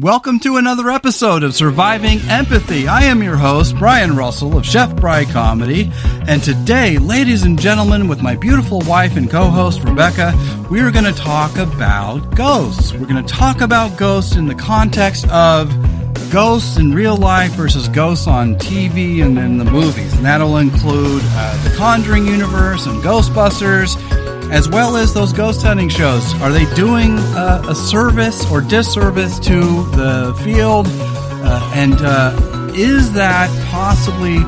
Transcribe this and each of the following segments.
Welcome to another episode of Surviving Empathy. I am your host, Brian Russell of Chef Bry Comedy. And today, ladies and gentlemen, with my beautiful wife and co host, Rebecca, we are going to talk about ghosts. We're going to talk about ghosts in the context of ghosts in real life versus ghosts on TV and in the movies. And that'll include uh, the Conjuring universe and Ghostbusters as well as those ghost hunting shows. Are they doing uh, a service or disservice to the field? Uh, and uh, is that possibly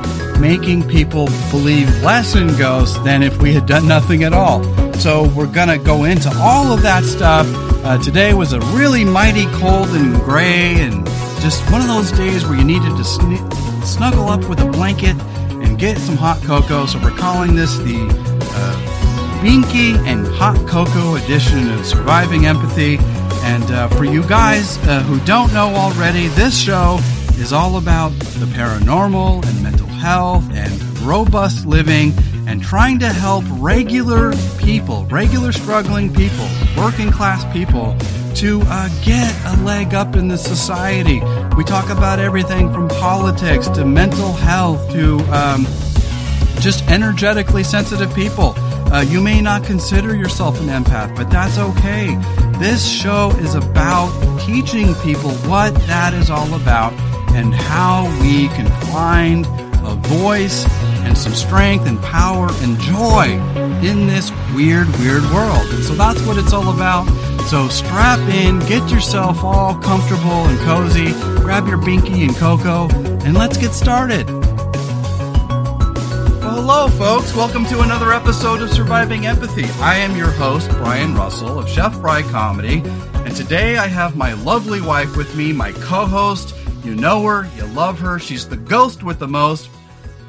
making people believe less in ghosts than if we had done nothing at all? So we're to go into all of that stuff. Uh, today was a really mighty cold and gray and just one of those days where you needed to sn- snuggle up with a blanket and get some hot cocoa. So we're calling this the uh, Binky and Hot Cocoa edition of Surviving Empathy. And uh, for you guys uh, who don't know already, this show is all about the paranormal and mental health and robust living and trying to help regular people, regular struggling people, working class people to uh, get a leg up in the society. We talk about everything from politics to mental health to um, just energetically sensitive people. Uh, you may not consider yourself an empath, but that's okay. This show is about teaching people what that is all about and how we can find a voice and some strength and power and joy in this weird, weird world. And so that's what it's all about. So strap in, get yourself all comfortable and cozy, grab your binky and cocoa, and let's get started. Hello, folks. Welcome to another episode of Surviving Empathy. I am your host, Brian Russell of Chef Bry Comedy, and today I have my lovely wife with me, my co host. You know her, you love her. She's the ghost with the most,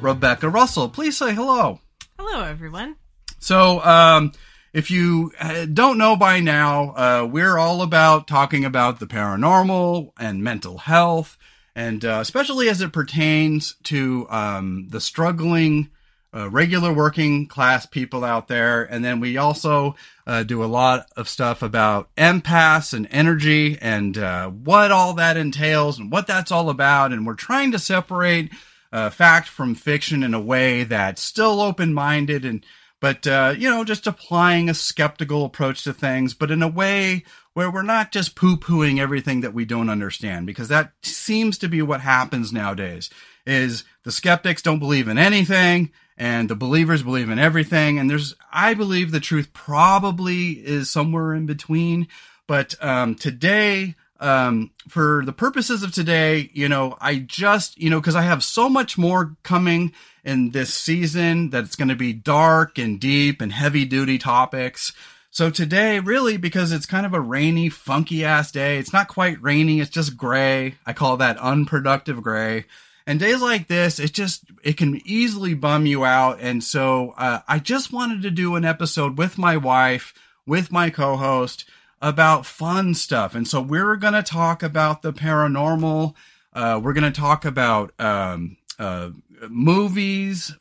Rebecca Russell. Please say hello. Hello, everyone. So, um, if you uh, don't know by now, uh, we're all about talking about the paranormal and mental health, and uh, especially as it pertains to um, the struggling uh, regular working class people out there. And then we also uh, do a lot of stuff about empaths and energy and uh, what all that entails and what that's all about. And we're trying to separate uh, fact from fiction in a way that's still open minded and but uh, you know just applying a skeptical approach to things but in a way where we're not just poo-pooing everything that we don't understand because that seems to be what happens nowadays is the skeptics don't believe in anything and the believers believe in everything. And there's, I believe the truth probably is somewhere in between. But um, today, um, for the purposes of today, you know, I just, you know, because I have so much more coming in this season that it's going to be dark and deep and heavy duty topics. So today, really, because it's kind of a rainy, funky ass day, it's not quite rainy, it's just gray. I call that unproductive gray. And days like this, it just it can easily bum you out. And so uh, I just wanted to do an episode with my wife, with my co-host about fun stuff. And so we're going to talk about the paranormal. Uh, we're going to talk about um, uh, movies,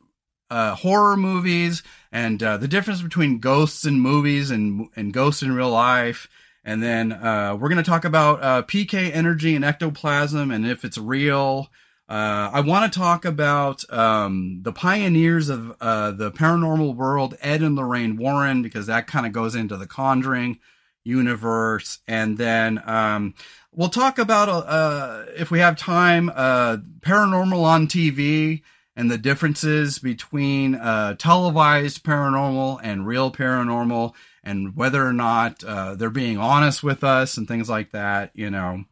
uh, horror movies, and uh, the difference between ghosts in movies and and ghosts in real life. And then uh, we're going to talk about uh, PK energy and ectoplasm and if it's real. Uh, I want to talk about um, the pioneers of uh, the paranormal world, Ed and Lorraine Warren, because that kind of goes into the Conjuring universe. And then um, we'll talk about, uh, uh if we have time, uh, paranormal on TV and the differences between uh, televised paranormal and real paranormal, and whether or not they're being honest with us and things like that, you know.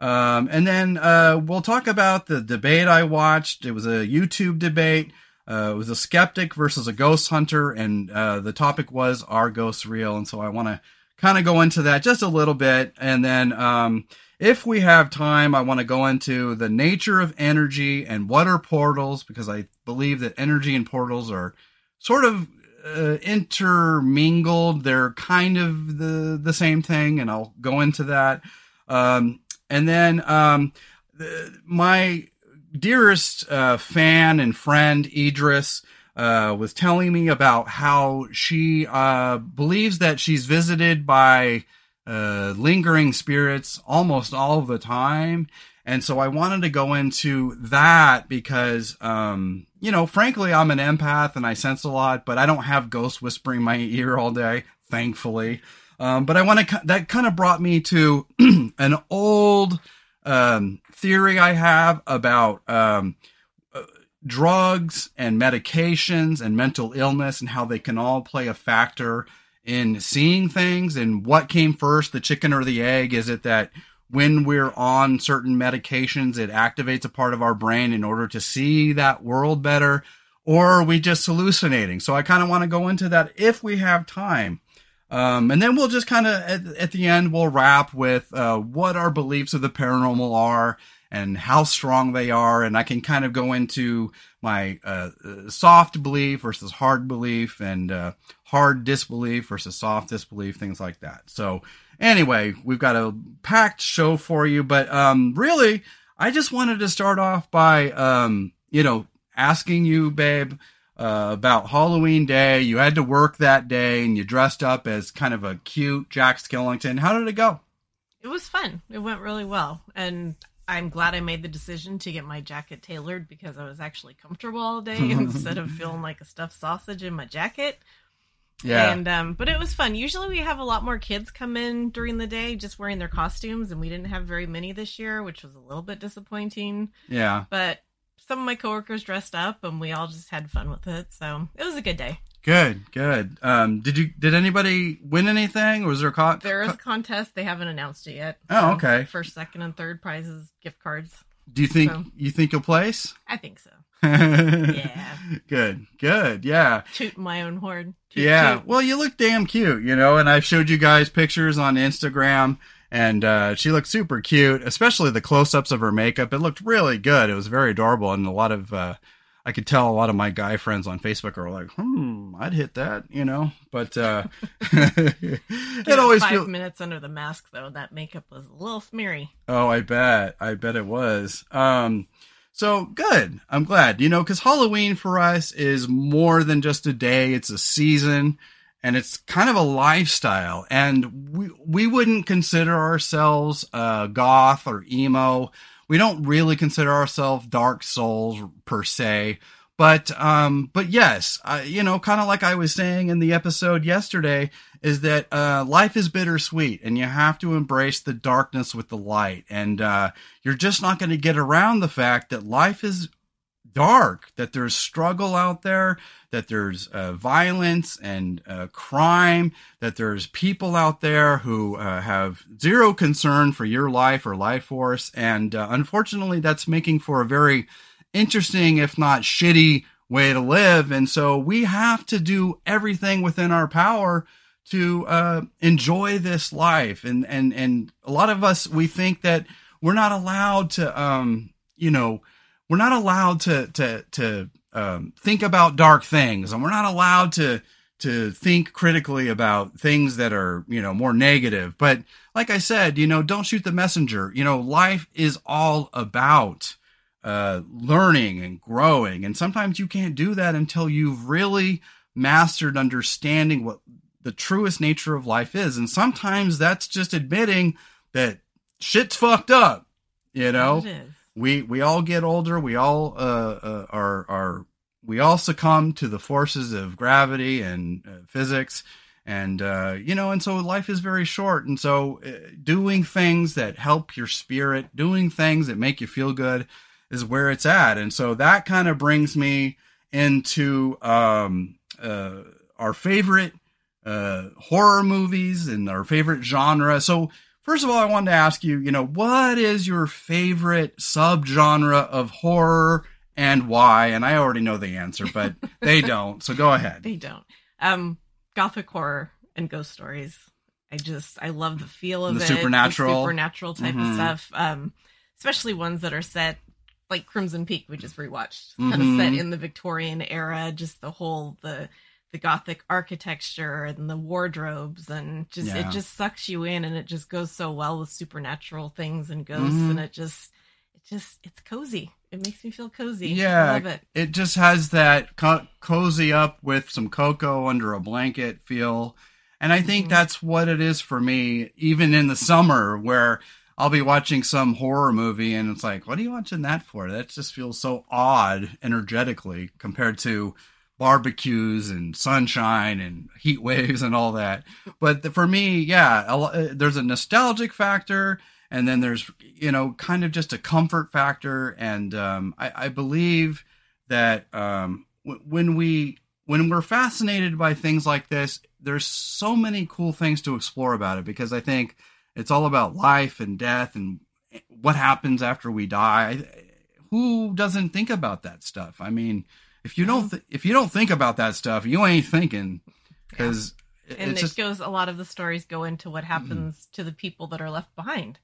Um, and then uh, we'll talk about the debate I watched. It was a YouTube debate. Uh, it was a skeptic versus a ghost hunter, and uh, the topic was Are ghosts real? And so I want to kind of go into that just a little bit. And then um, if we have time, I want to go into the nature of energy and what are portals, because I believe that energy and portals are sort of uh, intermingled. They're kind of the, the same thing, and I'll go into that. Um, and then um, the, my dearest uh, fan and friend Idris uh, was telling me about how she uh, believes that she's visited by uh, lingering spirits almost all the time. And so I wanted to go into that because, um, you know, frankly, I'm an empath and I sense a lot, but I don't have ghosts whispering my ear all day, thankfully. Um, but I want to, that kind of brought me to an old, um, theory I have about, um, uh, drugs and medications and mental illness and how they can all play a factor in seeing things and what came first, the chicken or the egg? Is it that when we're on certain medications, it activates a part of our brain in order to see that world better? Or are we just hallucinating? So I kind of want to go into that if we have time. Um, and then we'll just kind of at, at, the end we'll wrap with uh, what our beliefs of the paranormal are and how strong they are, and I can kind of go into my uh, soft belief versus hard belief, and uh, hard disbelief versus soft disbelief, things like that. So anyway, we've got a packed show for you, but um, really, I just wanted to start off by um, you know asking you, babe uh, about Halloween Day. You had to work that day, and you dressed up as kind of a cute Jack Skellington. How did it go? It was fun. It went really well, and I'm glad I made the decision to get my jacket tailored because I was actually comfortable all day instead of feeling like a stuffed sausage in my jacket. Yeah. And um but it was fun. Usually we have a lot more kids come in during the day just wearing their costumes and we didn't have very many this year, which was a little bit disappointing. Yeah. But some of my coworkers dressed up and we all just had fun with it. So it was a good day. Good, good. Um, did you did anybody win anything? Or was there a con- there is a contest? They haven't announced it yet. Oh, okay. First, second, and third prizes, gift cards. Do you think so, you think you'll place? I think so. yeah. Good, good. Yeah. Toot my own horn. Toot, yeah. Toot. Well, you look damn cute, you know, and I've showed you guys pictures on Instagram and uh, she looked super cute, especially the close-ups of her makeup. It looked really good. It was very adorable, and a lot of uh, I could tell a lot of my guy friends on Facebook are like, "Hmm, I'd hit that," you know. But uh, it always five feel... minutes under the mask though. That makeup was a little smeary. Oh, I bet. I bet it was. Um, so good. I'm glad. You know, because Halloween for us is more than just a day; it's a season and it's kind of a lifestyle. And we we wouldn't consider ourselves uh, goth or emo. We don't really consider ourselves dark souls per se. But um, but yes, uh, you know, kind of like I was saying in the episode yesterday, is that uh, life is bittersweet, and you have to embrace the darkness with the light, and uh, you're just not going to get around the fact that life is dark, that there's struggle out there, that there's uh, violence and uh, crime, that there's people out there who uh, have zero concern for your life or life force. And uh, unfortunately, that's making for a very interesting, if not shitty, way to live. And so we have to do everything within our power to uh, enjoy this life. And, and, and a lot of us, we think that we're not allowed to, um, you know, we're not allowed to to to um, think about dark things, and we're not allowed to to think critically about things that are you know more negative. But like I said, you know, don't shoot the messenger. You know, life is all about uh, learning and growing, and sometimes you can't do that until you've really mastered understanding what the truest nature of life is. And sometimes that's just admitting that shit's fucked up. You know, we we all get older. We all uh, uh, are are we all succumb to the forces of gravity and uh, physics, and uh, you know, and so life is very short. And so, doing things that help your spirit, doing things that make you feel good, is where it's at. And so that kind of brings me into um, our favorite horror movies and our favorite genre. So First of all, I wanted to ask you, you know, what is your favorite subgenre of horror and why? And I already know the answer, but they don't. So go ahead. They don't. Um, gothic horror and ghost stories. I just I love the feel of the it, supernatural, the supernatural type mm-hmm. of stuff. Um, especially ones that are set like Crimson Peak, we just rewatched, mm-hmm. kind of set in the Victorian era. Just the whole the the gothic architecture and the wardrobes and just yeah. it just sucks you in and it just goes so well with supernatural things and ghosts mm-hmm. and it just it just it's cozy it makes me feel cozy yeah I love it it just has that co- cozy up with some cocoa under a blanket feel And I think Mhm. that's what it is for me, even in the summer where I'll be watching some horror movie and it's like, what are you watching that for? That just feels so odd energetically compared to barbecues and sunshine and heat waves and all that. But the- for me, yeah, uh, there's a nostalgic factor and then there's, you know, kind of just a comfort factor. And um, I, I believe that um, w- when we when we're fascinated by things like this, there's so many cool things to explore about it because I think it's all about life and death and what happens after we die. Who doesn't think about that stuff? I mean, if you don't th- if you don't think about that stuff, you ain't thinking because and it's it just goes a lot of the stories go into what happens to the people that are left behind.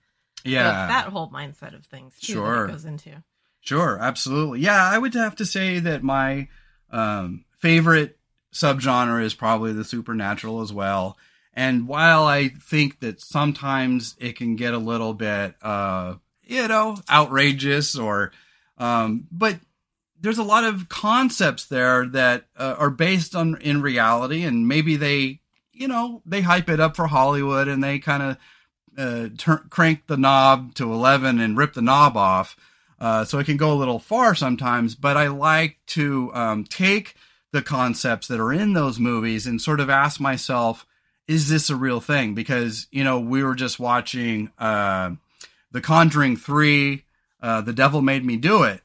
So yeah it's that whole mindset of things too Sure. goes into. Sure, absolutely. Yeah, I would have to say that my um, favorite subgenre is probably the supernatural as well. And while I think that sometimes it can get a little bit, uh, you know, outrageous or, um, but there's a lot of concepts there that uh, are based on in reality, and maybe they, you know, they hype it up for Hollywood and they kind of uh, turn, crank the knob to 11 and rip the knob off. Uh, so it can go a little far sometimes, but I like to um, take the concepts that are in those movies and sort of ask myself, is this a real thing? Because, you know, we were just watching uh, The Conjuring 3, uh, The Devil Made Me Do It.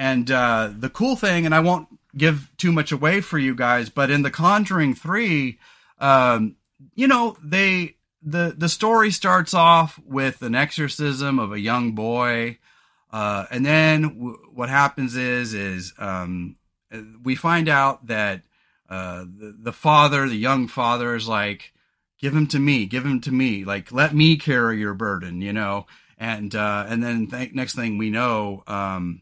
And uh, the cool thing, and I won't give too much away for you guys, but in The Conjuring 3, um, you know, they the the story starts off with an exorcism of a young boy, uh, and then w- what happens is is um, we find out that uh, the the father, the young father, is like, "Give him to me, give him to me, like let me carry your burden," you know. And uh, and then th- next thing we know, um,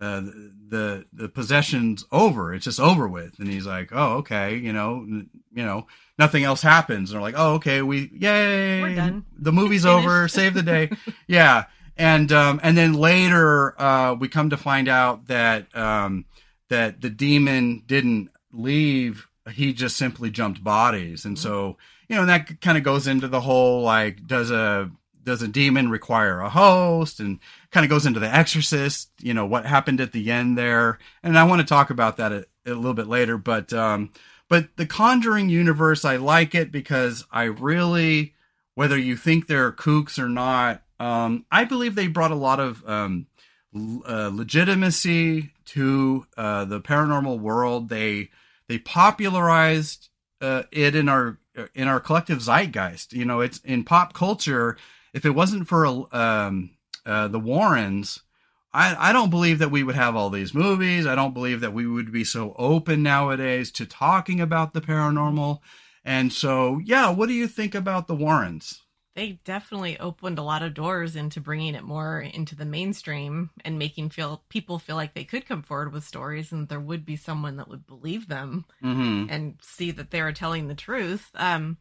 uh, the the possession's over. It's just over with. And he's like, "Oh, okay," you know, n- you know, nothing else happens. And they're like, "Oh, okay, we yay, We're done. The movie's over. Save the day." yeah. And um, and then later uh, we come to find out that um, that the demon didn't leave. He just simply jumped bodies, and so you know that kind of goes into the whole like does a does a demon require a host and kind of goes into the exorcist you know what happened at the end there and i want to talk about that a, a little bit later but um but the conjuring universe i like it because i really whether you think they're kooks or not um i believe they brought a lot of um uh, legitimacy to uh, the paranormal world they they popularized uh, it in our in our collective zeitgeist. You know, it's in pop culture. If it wasn't for um, uh, the Warrens, I, I don't believe that we would have all these movies. I don't believe that we would be so open nowadays to talking about the paranormal. And so, yeah, what do you think about the Warrens? They definitely opened a lot of doors into bringing it more into the mainstream and making feel people feel like they could come forward with stories and there would be someone that would believe them Mm-hmm. and see that they are telling the truth. Um,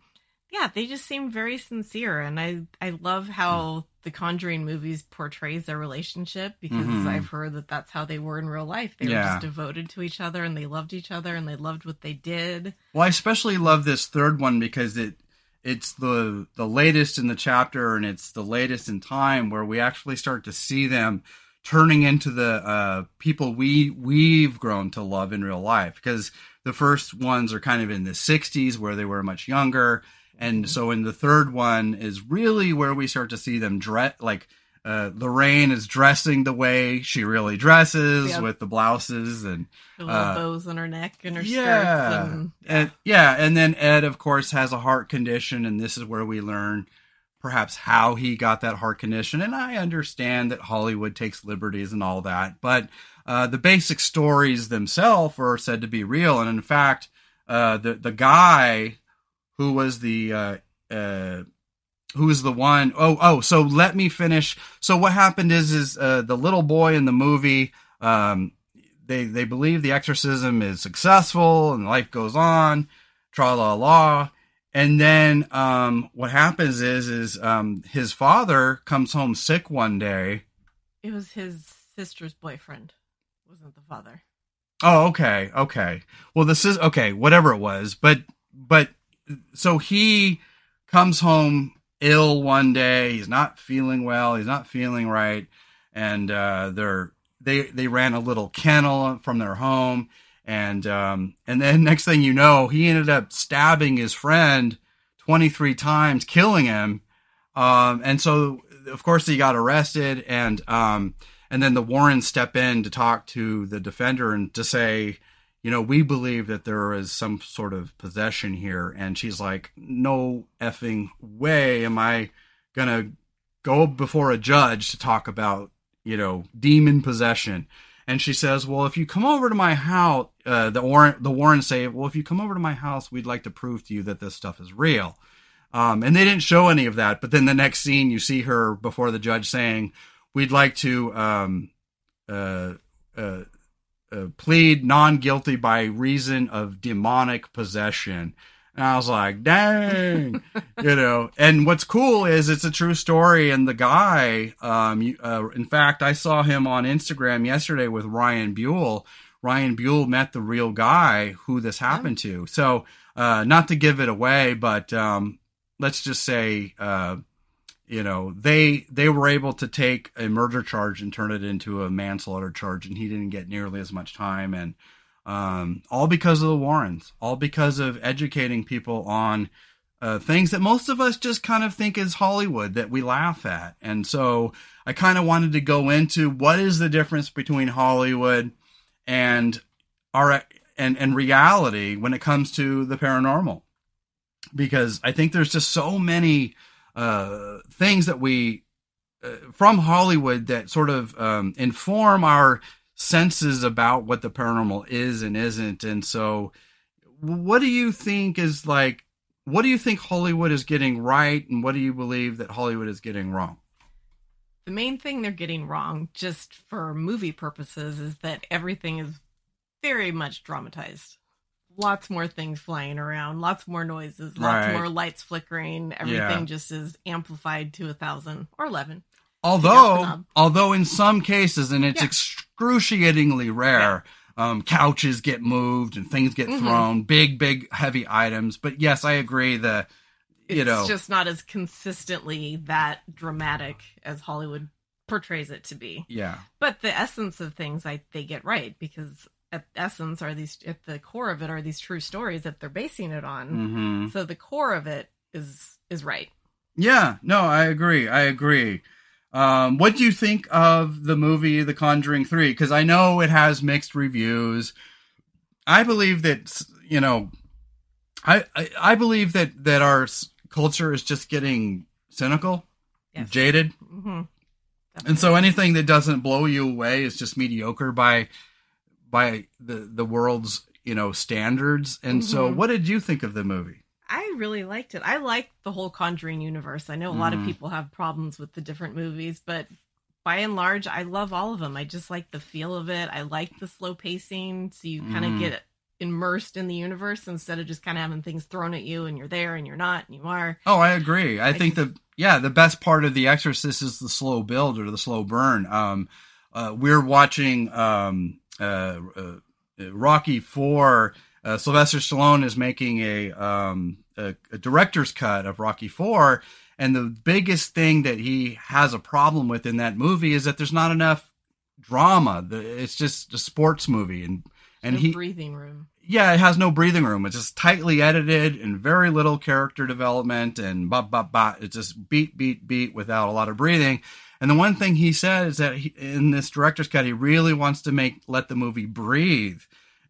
yeah, they just seem very sincere, and I I love how the Conjuring movies portrays their relationship because Mhm. I've heard that that's how they were in real life. They were just devoted to each other, and they loved each other, and they loved what they did. Well, I especially love this third one because it it's the the latest in the chapter and it's the latest in time where we actually start to see them turning into the uh, people we we've grown to love in real life because the first ones are kind of in the 60s where they were much younger and so in the third one is really where we start to see them dress like uh, Lorraine is dressing the way she really dresses Yep. with the blouses and The little Uh, bows on her neck and her yeah. skirts, and and yeah, and then Ed, of course, has a heart condition, and this is where we learn perhaps how he got that heart condition. And I understand that Hollywood takes liberties and all that, but uh, the basic stories themselves are said to be real. And in fact, uh, the the guy who was the uh, uh, who was the one oh oh so let me finish. So what happened is is uh, the little boy in the movie um they they believe the exorcism is successful and life goes on tra la la and then um what happens is is um his father comes home sick one day. It was his sister's boyfriend, wasn't the father. oh okay okay. Well this is okay whatever it was but but so he comes home ill one day. He's not feeling well. He's not feeling right, and uh, they're they they ran a little kennel from their home, and um, and then next thing you know, he ended up stabbing his friend twenty three times, killing him. Um, and so of course he got arrested, and um, and then the Warrens step in to talk to the defender and to say you know, we believe that there is some sort of possession here. And she's like, no effing way am I going to go before a judge to talk about, you know, demon possession. And she says, well, if you come over to my house, uh, the Warren, the Warrens say, well, if you come over to my house, we'd like to prove to you that this stuff is real. Um, and they didn't show any of that. But then the next scene, you see her before the judge saying, we'd like to, um, uh, uh, uh, plead non guilty by reason of demonic possession. And I was like, dang, you know. And what's cool is it's a true story. And the guy, um, uh, in fact, I saw him on Instagram yesterday with Ryan Buell. Ryan Buell met the real guy who this happened to. So, uh, not to give it away, but um, let's just say uh, you know they they were able to take a murder charge and turn it into a manslaughter charge and he didn't get nearly as much time. And um, all because of the warrens all because of educating people on uh, things that most of us just kind of think is hollywood that we laugh at. And so i kind of wanted to go into what is the difference between hollywood and our and and reality when it comes to the paranormal. Because i think there's just so many uh, things that we uh, from Hollywood that sort of um, inform our senses about what the paranormal is and isn't. And so, what do you think is like? What do you think Hollywood is getting right, and what do you believe that Hollywood is getting wrong? The main thing they're getting wrong, just for movie purposes, is that everything is very much dramatized lots more things flying around, lots more noises, lots right. more lights flickering. Everything yeah. just is amplified to a thousand or eleven. Although, although in some cases, and it's yeah. excruciatingly rare, yeah. um, couches get moved and things get mm-hmm. thrown, big, big, heavy items. But yes, I agree that you it's know, just not as consistently that dramatic as Hollywood portrays it to be. Yeah. But the essence of things, I they get right because at essence are these at the core of it are these true stories that they're basing it on. Mm-hmm. So the core of it is is right. Yeah, no, I agree. I agree. Um, what do you think of the movie The Conjuring Three? Because I know it has mixed reviews. I believe that you know, I, I, I believe that that our culture is just getting cynical, yes. jaded, mm-hmm. and so anything that doesn't blow you away is just mediocre by by the the world's you know standards. And mm-hmm. so, what did you think of the movie? I really liked it. I like the whole Conjuring universe. I know a mm. lot of mm-hmm. people have problems with the different movies, but by and large, I love all of them. I just like the feel of it. I like the slow pacing, so you kind of mm. get immersed in the universe instead of just kind of having things thrown at you and you're there and you're not and you are. Oh, I agree. I, I think just, the yeah, the best part of The Exorcist is the slow build or the slow burn. Um, uh, we're watching um, uh, uh, Rocky Four, uh, Sylvester Stallone is making a, um, a, a director's cut of Rocky Four, and the biggest thing that he has a problem with in that movie is that there's not enough drama. It's just a sports movie, and and no he breathing room. Yeah, it has no breathing room. It's just tightly edited and very little character development, and blah blah blah. It's just beat beat beat without a lot of breathing. And the one thing he said is that he, in this director's cut, he really wants to make let the movie breathe,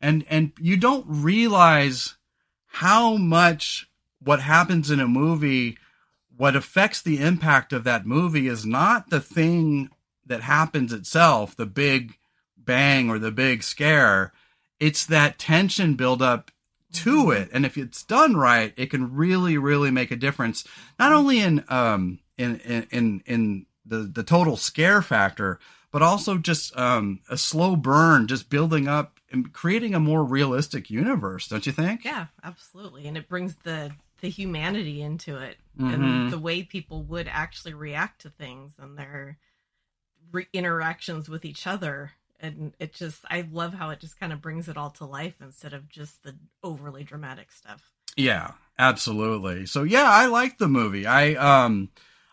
and and you don't realize how much what happens in a movie, what affects the impact of that movie, is not the thing that happens itself, the big bang or the big scare. It's that tension buildup to mm-hmm. it, and if it's done right, it can really, really make a difference. Not only in um in in in the the total scare factor, but also just um, a slow burn, just building up and creating a more realistic universe, don't you think? Yeah, absolutely, and it brings the the humanity into it mm-hmm. and the way people would actually react to things and their re- interactions with each other and it just i love how it just kind of brings it all to life instead of just the overly dramatic stuff Yeah, absolutely. So yeah, I liked the movie. I um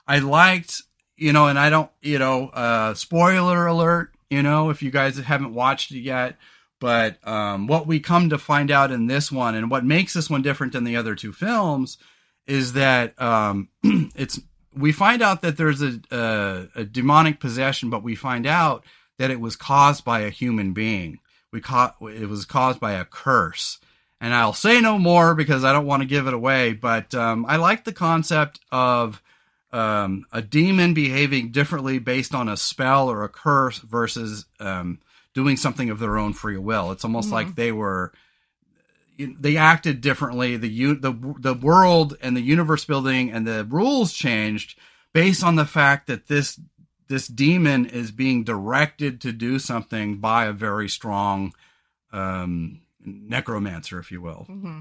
I liked, you know, and I don't, you know, uh spoiler alert, you know, if you guys haven't watched it yet, but um what we come to find out in this one and what makes this one different than the other two films is that um it's we find out that there's a, a a demonic possession, but we find out that it was caused by a human being. We caught it was caused by a curse and I'll say no more because I don't want to give it away. But um, I like the concept of um, a demon behaving differently based on a spell or a curse versus um, doing something of their own free will. It's almost mm-hmm. like they were they acted differently. The the the world and the universe building and the rules changed based on the fact that this this demon is being directed to do something by a very strong um, necromancer, if you will. Mm-hmm.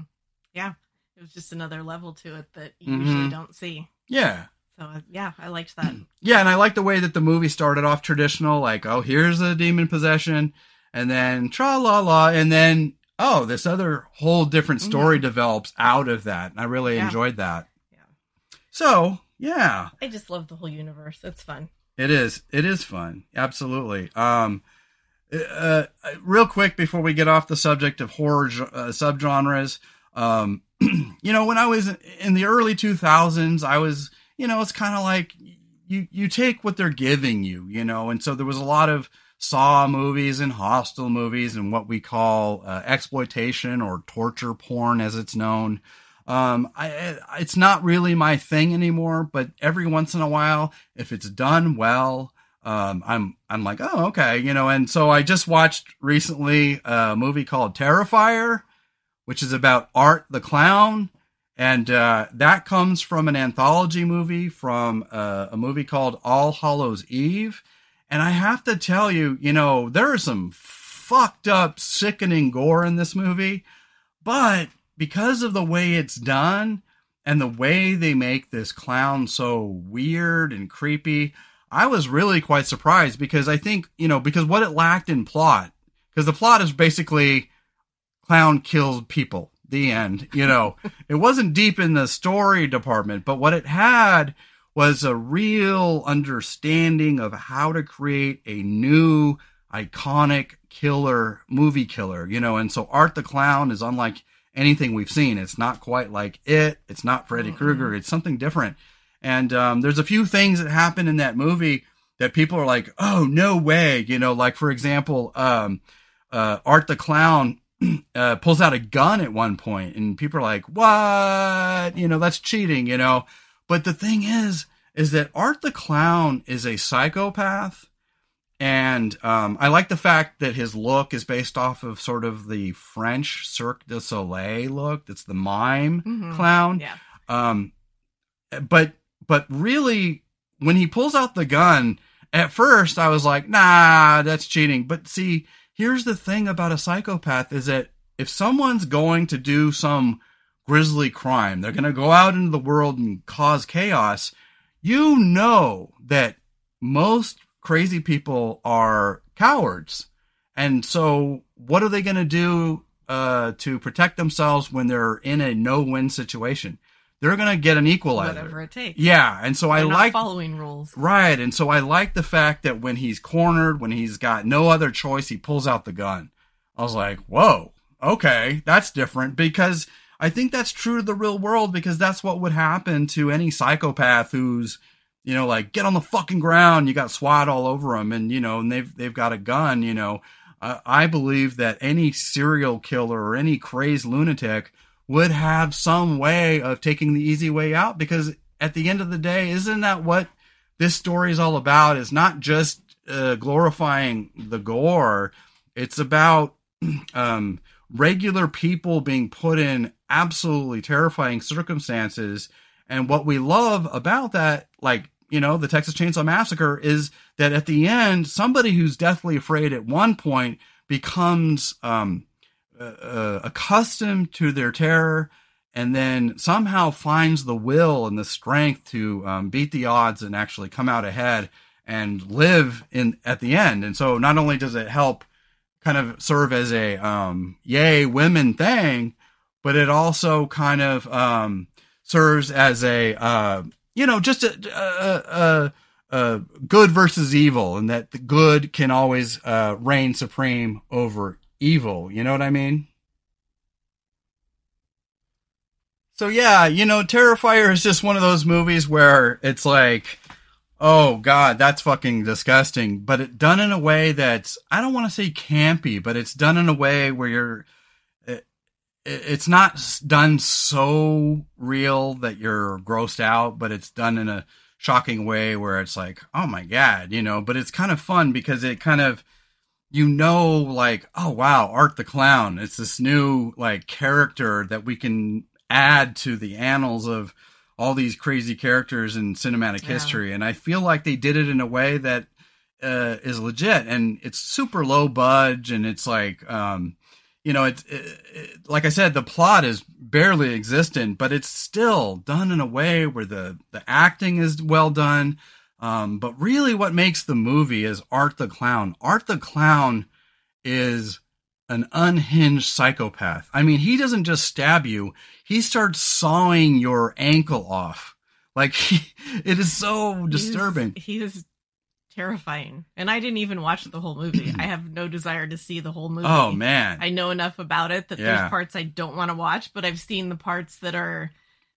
Yeah, it was just another level to it that you mm-hmm. usually don't see. Yeah. So uh, yeah, I liked that. Yeah, and I like the way that the movie started off traditional, like oh here's a demon possession, and then tra la la, and then oh this other whole different mm-hmm. story mm-hmm. develops out of that. And I really yeah. enjoyed that. Yeah. So yeah, I just love the whole universe. It's fun. It is. It is fun. Absolutely. Um, uh, real quick before we get off the subject of horror uh, subgenres, um, you know, when I was in the early 2000s, I was, you know, it's kind of like you you take what they're giving you, you know, and so there was a lot of Saw movies and Hostel movies and what we call uh, exploitation or torture porn, as it's known. Um, I, it's not really my thing anymore, but every once in a while, if it's done well, um, I'm I'm like, oh, okay, you know. And so I just watched recently a movie called Terrifier, which is about Art the Clown, and uh, that comes from an anthology movie from uh, a movie called All Hallows Eve. And I have to tell you, you know, there is some fucked up, sickening gore in this movie, but because of the way it's done and the way they make this clown so weird and creepy I was really quite surprised because I think, you know, because what it lacked in plot, because the plot is basically clown kills people, the end, you know. it wasn't deep in the story department, but what it had was a real understanding of how to create a new iconic killer movie killer, you know, and so Art the Clown is unlike anything we've seen. It's not quite like it, it's not Freddy Krueger, it's something different. And um, there's a few things that happen in that movie that people are like, oh, no way. You know, like, for example, um, uh, Art the Clown uh, pulls out a gun at one point, and people are like, what? You know, that's cheating, you know. But the thing is, is that Art the Clown is a psychopath. And um, I like the fact that his look is based off of sort of the French Cirque du Soleil look. That's the mime mm-hmm. clown. Yeah. Um, but but really, when he pulls out the gun, at first I was like, nah, that's cheating. But see, here's the thing about a psychopath is that if someone's going to do some grisly crime, they're going to go out into the world and cause chaos, you know that most crazy people are cowards. And so, what are they going to do uh, to protect themselves when they're in a no win situation? They're going to get an equalizer. Whatever it takes. Yeah, and so they're I like following rules. Right, and so I like the fact that when he's cornered, when he's got no other choice, he pulls out the gun. I was like, "Whoa, okay, that's different." Because I think that's true to the real world because that's what would happen to any psychopath who's, you know, like get on the fucking ground. You got SWAT all over them, and you know, and they've they've got a gun. You know, I believe that any serial killer or any crazed lunatic would have some way of taking the easy way out because at the end of the day isn't that what this story is all about? Is not just uh, glorifying the gore. It's about um, regular people being put in absolutely terrifying circumstances. And what we love about that like you know the texas chainsaw massacre is that at the end somebody who's deathly afraid at one point becomes um, uh, uh, accustomed to their terror and then somehow finds the will and the strength to um, beat the odds and actually come out ahead and live in at the end. And so not only does it help kind of serve as a um, yay women thing, but it also kind of um, serves as a uh, you know just a, a, a, a, good versus evil, and that the good can always uh, reign supreme over evil. You know what I mean? So yeah, you know, Terrifier is just one of those movies where it's like, oh god, that's fucking disgusting. But it done in a way that's I don't want to say campy, but it's done in a way where you're it, it's not done so real that you're grossed out, but it's done in a shocking way where it's like, oh my god, you know. But it's kind of fun because it kind of you know like oh wow art the clown it's this new like character that we can add to the annals of all these crazy characters in cinematic yeah. history. And I feel like they did it in a way that uh, is legit and it's super low budge and it's like, um, you know, it's it, it, like I said, the plot is barely existent, but it's still done in a way where the the acting is well done. Um, but really, what makes the movie is Art the Clown. Art the Clown is an unhinged psychopath. I mean, he doesn't just stab you; he starts sawing your ankle off. Like he, it is so disturbing. He is terrifying, and I didn't even watch the whole movie. I have no desire to see the whole movie. Oh man, I know enough about it that yeah. there's parts I don't want to watch, but I've seen the parts that are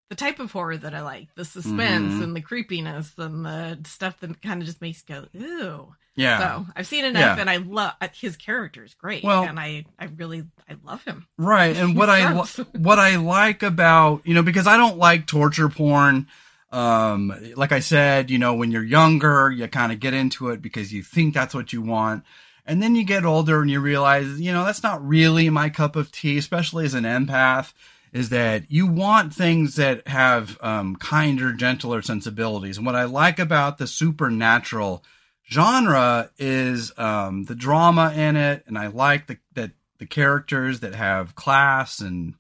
the type of horror that I like, the suspense mm-hmm. and the creepiness and the stuff that kind of just makes you go, ooh. Yeah. So I've seen enough, yeah. and I love his character is great. Well, and I, I really, I love him. Right, and what I, what I like about you know because I don't like torture porn. Um, like I said, you know, when you're younger, you kind of get into it because you think that's what you want. And then you get older and you realize, you know, that's not really my cup of tea, especially as an empath, is that you want things that have um, kinder, gentler sensibilities. And what I like about the supernatural genre is um, the drama in it, and I like the that the characters that have class and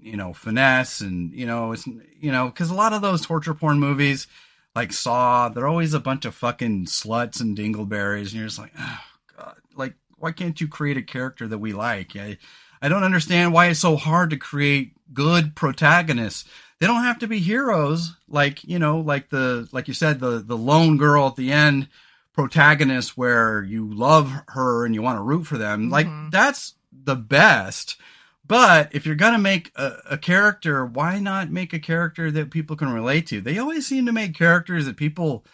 you know finesse, and you know it's you know because a lot of those torture porn movies like Saw, they're always a bunch of fucking sluts and dingleberries, and you're just like, oh god, like why can't you create a character that we like? I, I don't understand why it's so hard to create good protagonists. They don't have to be heroes, like you know, like the like you said, the the lone girl at the end protagonist where you love her and you want to root for them. Mm-hmm. Like that's the best. But if you're gonna make a, a, character, why not make a character that people can relate to? They always seem to make characters that people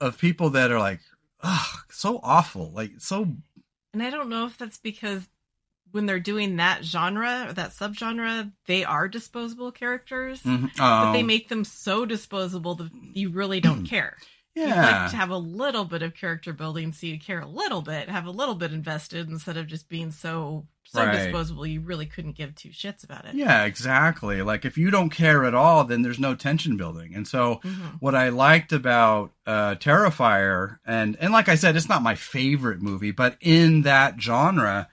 of people that are like, ugh, so awful, like so. And I don't know if that's because when they're doing that genre or that subgenre, they are disposable characters, mm-hmm. oh. but they make them so disposable that you really don't care. Yeah. You'd like to have a little bit of character building so you care a little bit, have a little bit invested instead of just being so so right. disposable you really couldn't give two shits about it. Yeah, exactly. Like if you don't care at all, then there's no tension building. And so mm-hmm. what I liked about uh Terrifier and and like I said, it's not my favorite movie, but in that genre,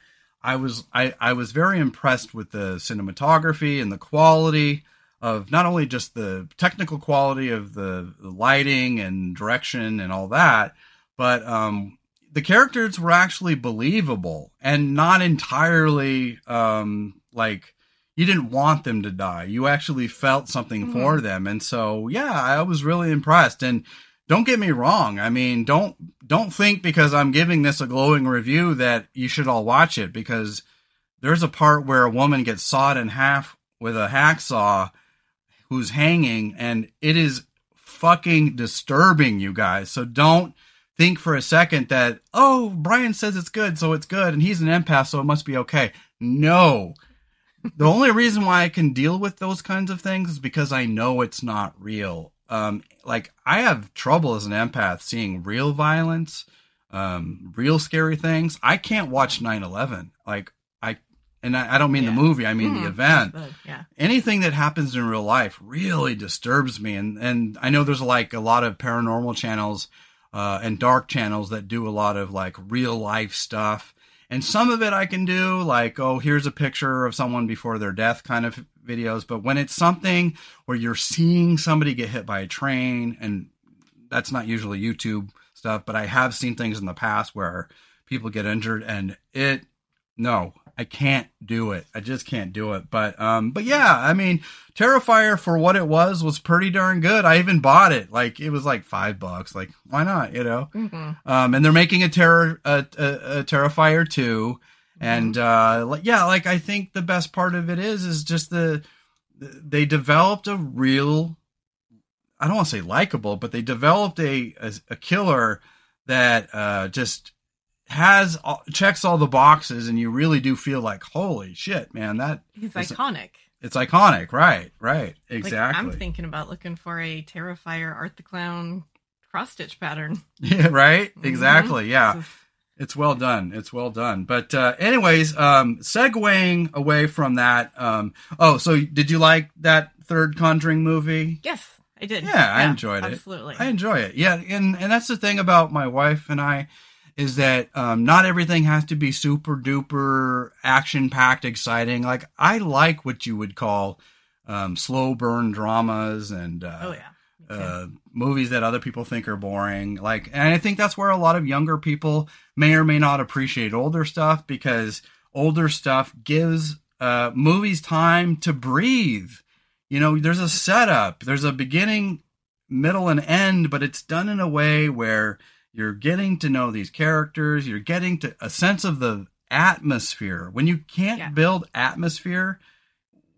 I was I, I was very impressed with the cinematography and the quality of not only just the technical quality of the, the lighting and direction and all that, but um, the characters were actually believable and not entirely um, like you didn't want them to die. You actually felt something mm-hmm. for them, and so yeah, I was really impressed. And don't get me wrong, I mean don't don't think because I'm giving this a glowing review that you should all watch it because there's a part where a woman gets sawed in half with a hacksaw who's hanging, and it is fucking disturbing, you guys. So don't think for a second that, oh, Brian says it's good, so it's good, and he's an empath, so it must be okay. No. the only reason why I can deal with those kinds of things is because I know it's not real. Um, like I have trouble as an empath seeing real violence, um, real scary things. I can't watch 9/11. Like I, and I, I don't mean yeah. the movie, I mean mm, the event. The, yeah. Anything that happens in real life really disturbs me, and and I know there's like a lot of paranormal channels uh, and dark channels that do a lot of like real life stuff, and some of it I can do, like oh here's a picture of someone before their death kind of videos, but when it's something where you're seeing somebody get hit by a train, and that's not usually YouTube stuff, but I have seen things in the past where people get injured, and it no I can't do it. I just can't do it. But um, but yeah, I mean, Terrifier for what it was was pretty darn good. I even bought it. Like it was like five bucks. Like why not? You know. Mm-hmm. Um, and they're making a terror a, a, a Terrifier two, and uh, like yeah, like I think the best part of it is is just the they developed a real. I don't want to say likable, but they developed a a, a killer that uh, just has all, checks all the boxes, and you really do feel like, holy shit, man, that He's iconic. it's iconic, right? Right, Like, exactly. I'm thinking about looking for a Terrifier Art the Clown cross stitch pattern. yeah, right, Mhm. exactly, yeah. It's well done. It's well done. But uh, anyways, um, segueing away from that. Um, oh, so did you like that third Conjuring movie? Yes, I did. Yeah, I enjoyed it. Absolutely. I enjoy it. Yeah, and and that's the thing about my wife and I is that um, not everything has to be super duper action packed, exciting. Like I like what you would call um, slow burn dramas and uh, oh yeah. Uh, movies that other people think are boring. Like, and I think that's where a lot of younger people may or may not appreciate older stuff because older stuff gives uh, movies time to breathe. You know, there's a setup, there's a beginning, middle, and end, but it's done in a way where you're getting to know these characters, you're getting to a sense of the atmosphere. When you can't Yeah. build atmosphere,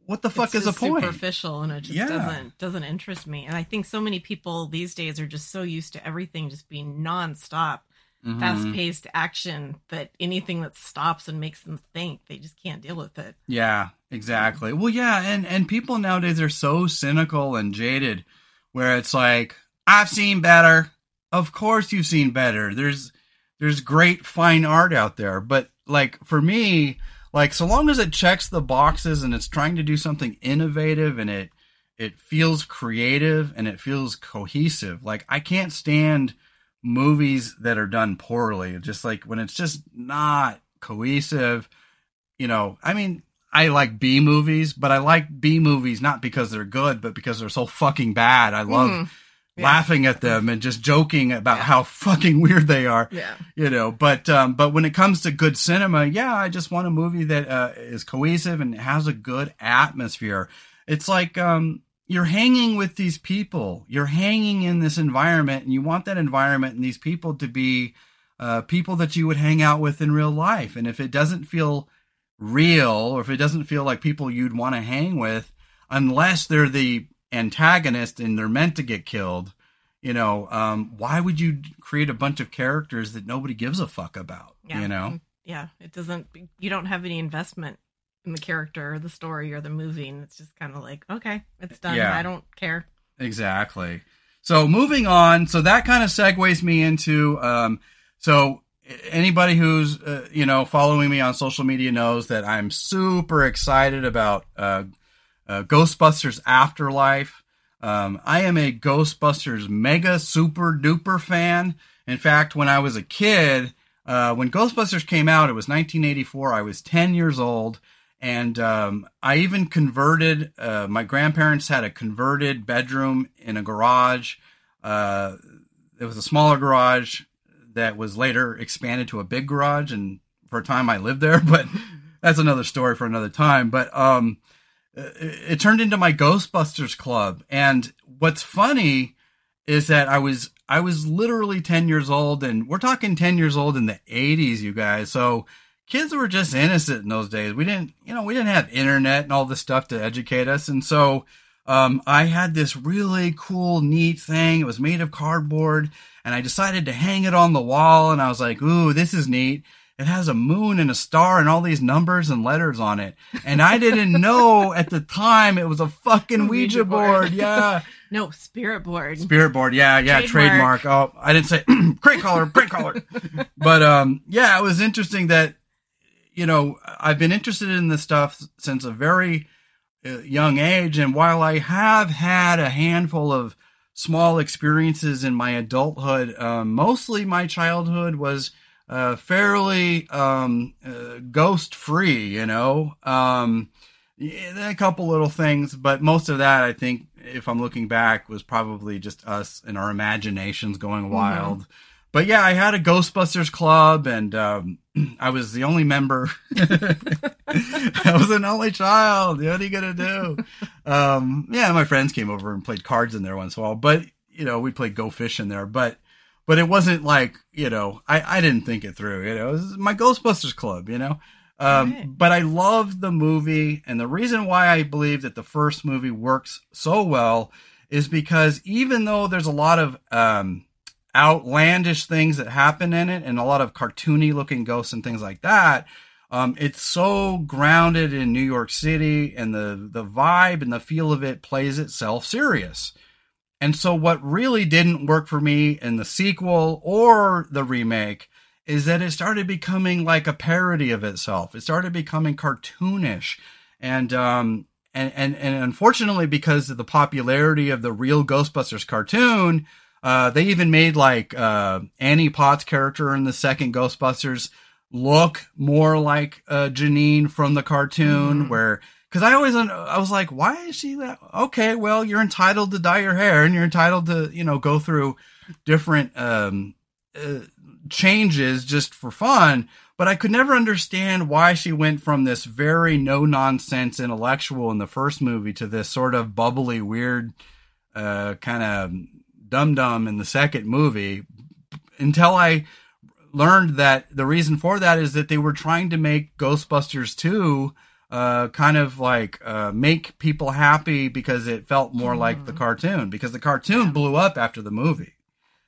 what the fuck it's is just point? superficial and it just Yeah. doesn't doesn't interest me. And I think so many people these days are just so used to everything just being nonstop, Mhm. fast paced action that anything that stops and makes them think they just can't deal with it. Yeah, exactly. Well, yeah, and and people nowadays are so cynical and jaded, where it's like, I've seen better. Of course, you've seen better. There's there's great fine art out there, but like for me, like so long as it checks the boxes and it's trying to do something innovative and it it feels creative and it feels cohesive. Like I can't stand movies that are done poorly. Just like when it's just not cohesive. You know, I mean, I like B movies, but I like B movies not because they're good, but because they're so fucking bad. I love Mhm. Yeah. laughing at them and just joking about Yeah. how fucking weird they are Yeah. you know but um but when it comes to good cinema yeah i just want a movie that uh, is cohesive and has a good atmosphere it's like um you're hanging with these people you're hanging in this environment and you want that environment and these people to be uh, people that you would hang out with in real life and if it doesn't feel real or if it doesn't feel like people you'd want to hang with unless they're the antagonist and they're meant to get killed you know um, why would you create a bunch of characters that nobody gives a fuck about Yeah. you know Yeah. It doesn't you don't have any investment in the character or the story or the movie and it's just kind of like, okay, it's done. Yeah. I don't care. Exactly. So moving on, so that kind of segues me into um, so anybody who's uh, you know following me on social media knows that I'm super excited about uh, uh, Ghostbusters Afterlife. Um, I am a Ghostbusters mega super duper fan. In fact, when I was a kid, uh, when Ghostbusters came out, it was 1984. I was 10 years old, and um, I even converted. Uh, my grandparents had a converted bedroom in a garage. Uh, it was a smaller garage that was later expanded to a big garage, and for a time I lived there. But that's another story for another time. But um, it, it turned into my Ghostbusters club, and what's funny is that I was I was literally 10 years old and we're talking 10 years old in the 80s you guys. So kids were just innocent in those days. We didn't, you know, we didn't have internet and all this stuff to educate us. And so um, I had this really cool, neat thing. It was made of cardboard and I decided to hang it on the wall and I was like, "Ooh, this is neat." It has a moon and a star and all these numbers and letters on it. And I didn't know at the time it was a fucking Ouija, Ouija board. board. Yeah. No, spirit board. Spirit board, yeah, yeah, trademark. Trademark. Oh, I didn't say crate collar, crate collar. but um, yeah, it was interesting that you know I've been interested in this stuff since a very uh, young age, and while I have had a handful of small experiences in my adulthood, um, mostly my childhood was uh, fairly um, uh, ghost free. You know, um, a couple little things, but most of that, I think, if I'm looking back, was probably just us and our imaginations going wild. But yeah, I had a Ghostbusters club, and um, I was the only member. I was an only child. What are you gonna do? Um, yeah, my friends came over and played cards in there once in a while, but you know, we played Go Fish in there, but but it wasn't like you know, I I didn't think it through. You know, it was my Ghostbusters club. You know. Um, Right. but I loved the movie, and the reason why I believe that the first movie works so well is because even though there's a lot of um, outlandish things that happen in it and a lot of cartoony looking ghosts and things like that, um, it's so grounded in New York City, and the the vibe and the feel of it plays itself serious. And so, what really didn't work for me in the sequel or the remake is that it started becoming like a parody of itself. It started becoming cartoonish, and um, and and and unfortunately, because of the popularity of the real Ghostbusters cartoon, uh, they even made like uh, Annie Potts' character in the second Ghostbusters look more like uh, Janine from the cartoon, Mhm. where because I always I was like, why is she that? Okay, well, you're entitled to dye your hair, and you're entitled to you know go through different um, uh, changes just for fun. But I could never understand why she went from this very no nonsense intellectual in the first movie to this sort of bubbly, weird, uh, kind of dum dum in the second movie until I learned that the reason for that is that they were trying to make Ghostbusters 2 uh, kind of like uh, make people happy because it felt more like the cartoon because the cartoon blew up after the movie.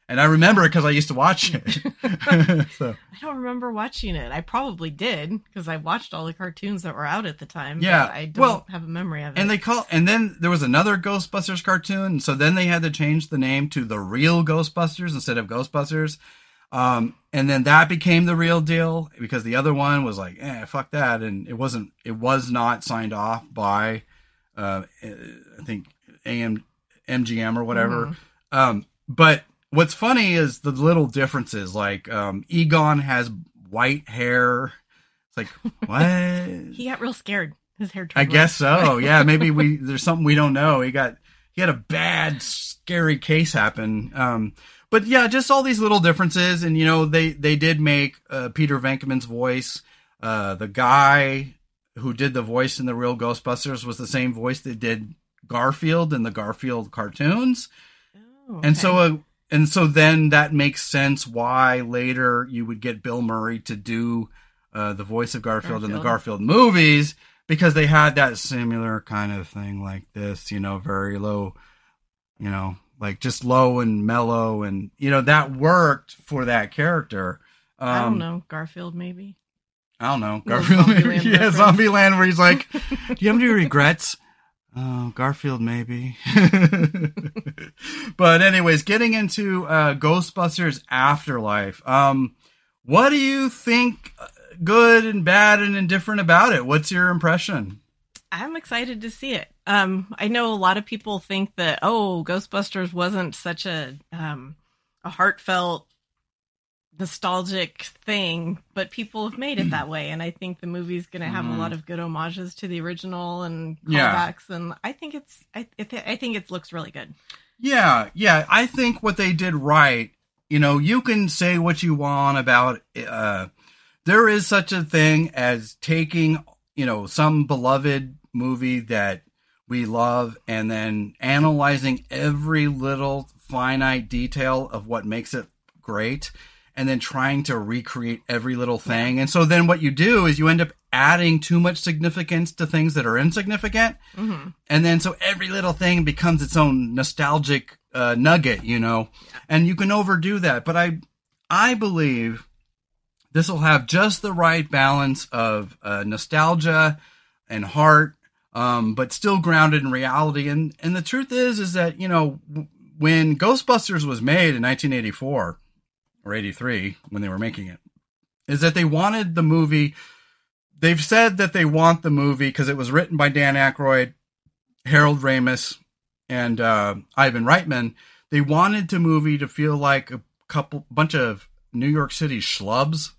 And I remember it because I used to watch it. so, I don't remember watching it. I probably did because I watched all the cartoons that were out at the time. Yeah, but I don't well, have a memory of it. and they call and then there was another Ghostbusters cartoon, so then they had to change the name to the real Ghostbusters instead of Ghostbusters. Um, and then that became the real deal because the other one was like, eh, fuck that, and it wasn't. It was not signed off by, uh, I think AM MGM or whatever. Um, but what's funny is the little differences. Like um, Egon has white hair. It's like what? he got real scared. His hair. Turned. I turned guess so. Yeah, maybe we there's something we don't know. He got he had a bad scary case happen. Um but yeah, just all these little differences and you know they they did make uh, Peter Venkman's voice uh the guy who did the voice in the real Ghostbusters was the same voice that did Garfield in the Garfield cartoons. Oh, And so, okay. And so then that makes sense why later you would get Bill Murray to do uh, the voice of Garfield, in the Garfield. Garfield movies because they had that similar kind of thing like this, you know, very low, you know, like just low and mellow, and you know that worked for that character. Um, I don't know Garfield maybe. I don't know. Garfield, Zombieland yeah, reference. Zombieland, where he's like, "Do you have any regrets?" Oh, Garfield, maybe. but anyways, getting into uh, Ghostbusters Afterlife. Um, what do you think, uh, good and bad and indifferent about it? What's your impression? I'm excited to see it. Um, I know a lot of people think that oh, Ghostbusters wasn't such a um, a heartfelt, nostalgic thing, but people have made it that way, and I think the movie's going to have Mhm. a lot of good homages to the original and Yeah. callbacks, and I think it's I I, th- I think it looks really good. Yeah, yeah. I think what they did right, you know, you can say what you want about uh there is such a thing as taking, you know, some beloved movie that we love and then analyzing every little finite detail of what makes it great and then trying to recreate every little thing. And so then what you do is you end up adding too much significance to things that are insignificant hmm and then so every little thing becomes its own nostalgic uh, nugget, you know, and you can overdo that. But I, I believe this will have just the right balance of uh, nostalgia and heart, um, but still grounded in reality. And and the truth is, is that you know when Ghostbusters was made in 1984 or 83 when they were making it, is that they wanted the movie. They've said that they want the movie because it was written by Dan Aykroyd, Harold Ramis, and uh, Ivan Reitman. They wanted the movie to feel like a couple bunch of New York City schlubs,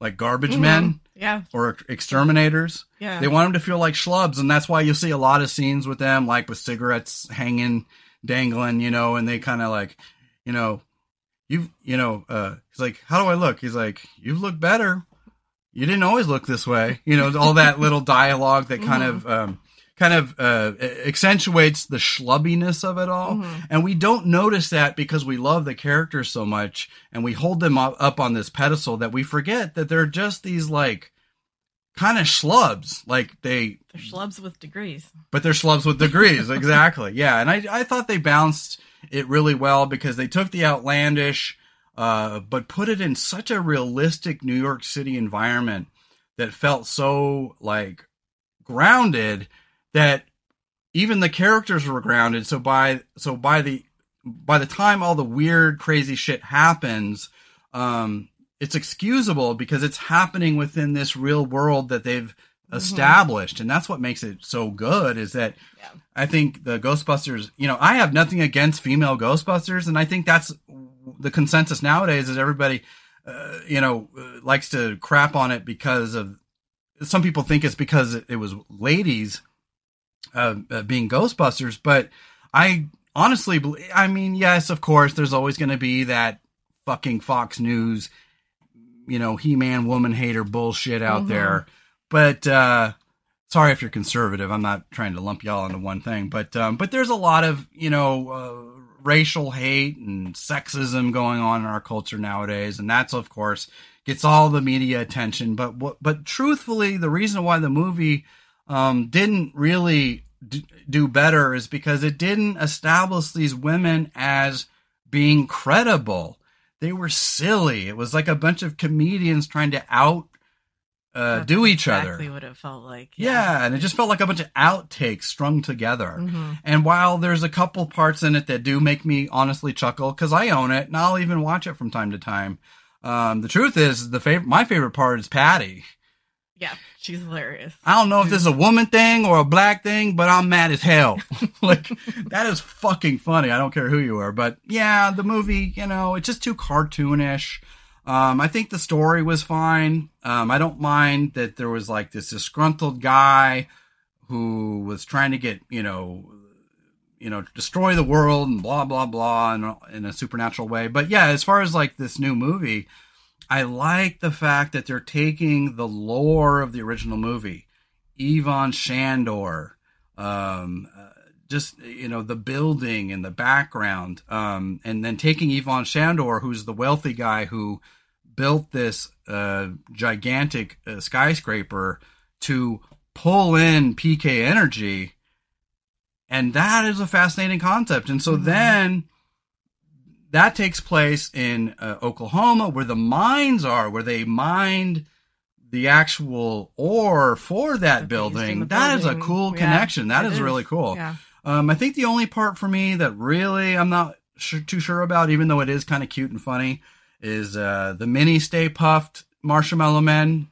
like garbage Mhm. men Yeah, or exterminators. yeah. They want them to feel like schlubs, and that's why you see a lot of scenes with them, like with cigarettes hanging, dangling, you know, and they kind of like, you know, you, you know, uh, he's like, how do I look? He's like, you look better. you didn't always look this way. You know, all that little dialogue that kind of, um, kind of uh, accentuates the schlubbiness of it all. Mhm. And we don't notice that because we love the characters so much and we hold them up, up on this pedestal that we forget that they're just these like kind of schlubs. Like they, They're schlubs with degrees. but they're schlubs with degrees. exactly. Yeah. And I, I thought they balanced it really well because they took the outlandish, uh, but put it in such a realistic New York City environment that felt so like grounded that even the characters were grounded. So by, so by the, by the time all the weird, crazy shit happens, um, it's excusable because it's happening within this real world that they've established. And that's what makes it so good is that Yeah. I think the Ghostbusters, you know, I have nothing against female Ghostbusters. And I think that's the consensus nowadays is everybody, uh, you know, uh, likes to crap on it because of some people think it's because it, it was ladies uh, uh, being Ghostbusters, but I honestly, I mean, yes, of course, there's always going to be that fucking Fox News, you know, He-Man woman hater bullshit out Mhm. there. But uh, sorry if you're conservative. I'm not trying to lump y'all into one thing, but um, but there's a lot of you know uh, racial hate and sexism going on in our culture nowadays, and that's of course gets all the media attention. But what? But truthfully, the reason why the movie um, didn't really do better is because it didn't establish these women as being credible. They were silly. It was like a bunch of comedians trying to out uh, do each exactly other. Exactly what it felt like. Yeah, and it just felt like a bunch of outtakes strung together. hmm And while there's a couple parts in it that do make me honestly chuckle, because I own it and I'll even watch it from time to time. Um, the truth is, the favorite, my favorite part is Patty. Yeah, she's hilarious. I don't know if this is a woman thing or a black thing, but I'm mad as hell. like that is fucking funny. I don't care who you are, but yeah, the movie, you know, it's just too cartoonish. Um, I think the story was fine. Um, I don't mind that there was like this disgruntled guy who was trying to get, you know, you know, destroy the world and blah blah blah in, in a supernatural way. But yeah, as far as like this new movie, I like the fact that they're taking the lore of the original movie, Yvonne Shandor, um, uh, just you know the building and the background, um, and then taking Yvonne Shandor, who's the wealthy guy who built this uh, gigantic uh, skyscraper to pull in PK energy, and that is a fascinating concept. And so Mhm. then that takes place in uh, Oklahoma, where the mines are, where they mined the actual ore for that building. the That is a building. cool Yeah, connection. That it is, really cool. Yeah. Um, I think the only part for me that really I'm not su- too sure about, even though it is kind of cute and funny, is uh, the mini Stay Puft Marshmallow Men.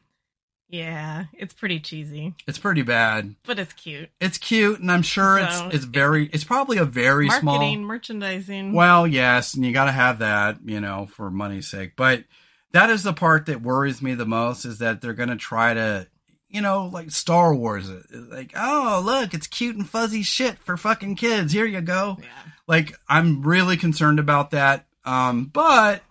Yeah, it's pretty cheesy, It's pretty bad. but it's cute. It's cute, and I'm sure So, it's it's very. It's probably a very Marketing, small. merchandising. Well, yes, and you got to have that, you know, for money's sake. But that is the part that worries me the most is that they're going to try to, you know, like Star Wars, it. like, oh, look, it's cute and fuzzy shit for fucking kids. Here you go. Yeah. Like, I'm really concerned about that. Um, but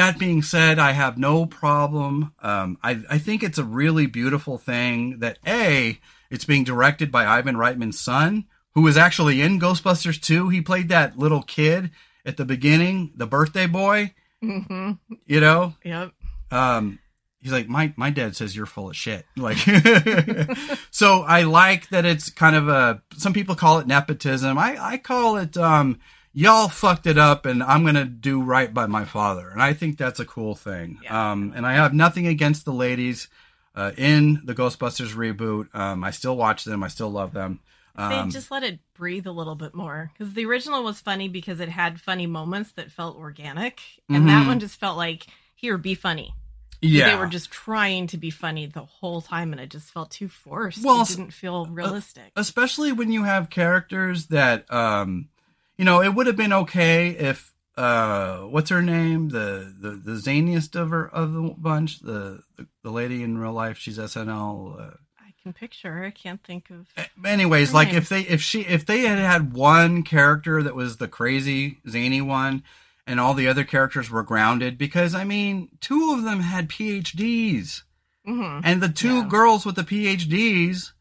that being said, I have no problem. Um, I, I think it's a really beautiful thing that A, it's being directed by Ivan Reitman's son, who was actually in Ghostbusters 2. He played that little kid at the beginning, the birthday boy, hmm you know? Yep. um he's like my my dad says you're full of shit like so i like that it's kind of a some people call it nepotism i i call it um y'all fucked it up and i'm gonna do right by my father and i think that's a cool thing Yeah. um and i have nothing against the ladies uh, in the ghostbusters reboot um i still watch them i still love them They um, just let it breathe a little bit more because the original was funny because it had funny moments that felt organic, and that Mhm. one just felt like here, be funny. yeah They were just trying to be funny the whole time, and it just felt too forced. Well, it didn't feel realistic. especially when you have characters that um you know it would have been okay if uh what's her name the the the zaniest of her of the bunch the the, the lady in real life she's snl uh, I can picture. her. I can't think of. anyways like name. if they if she if they had had one character that was the crazy zany one and all the other characters were grounded because i mean two of them had phds Mhm. and the two Yeah. girls with the PhDs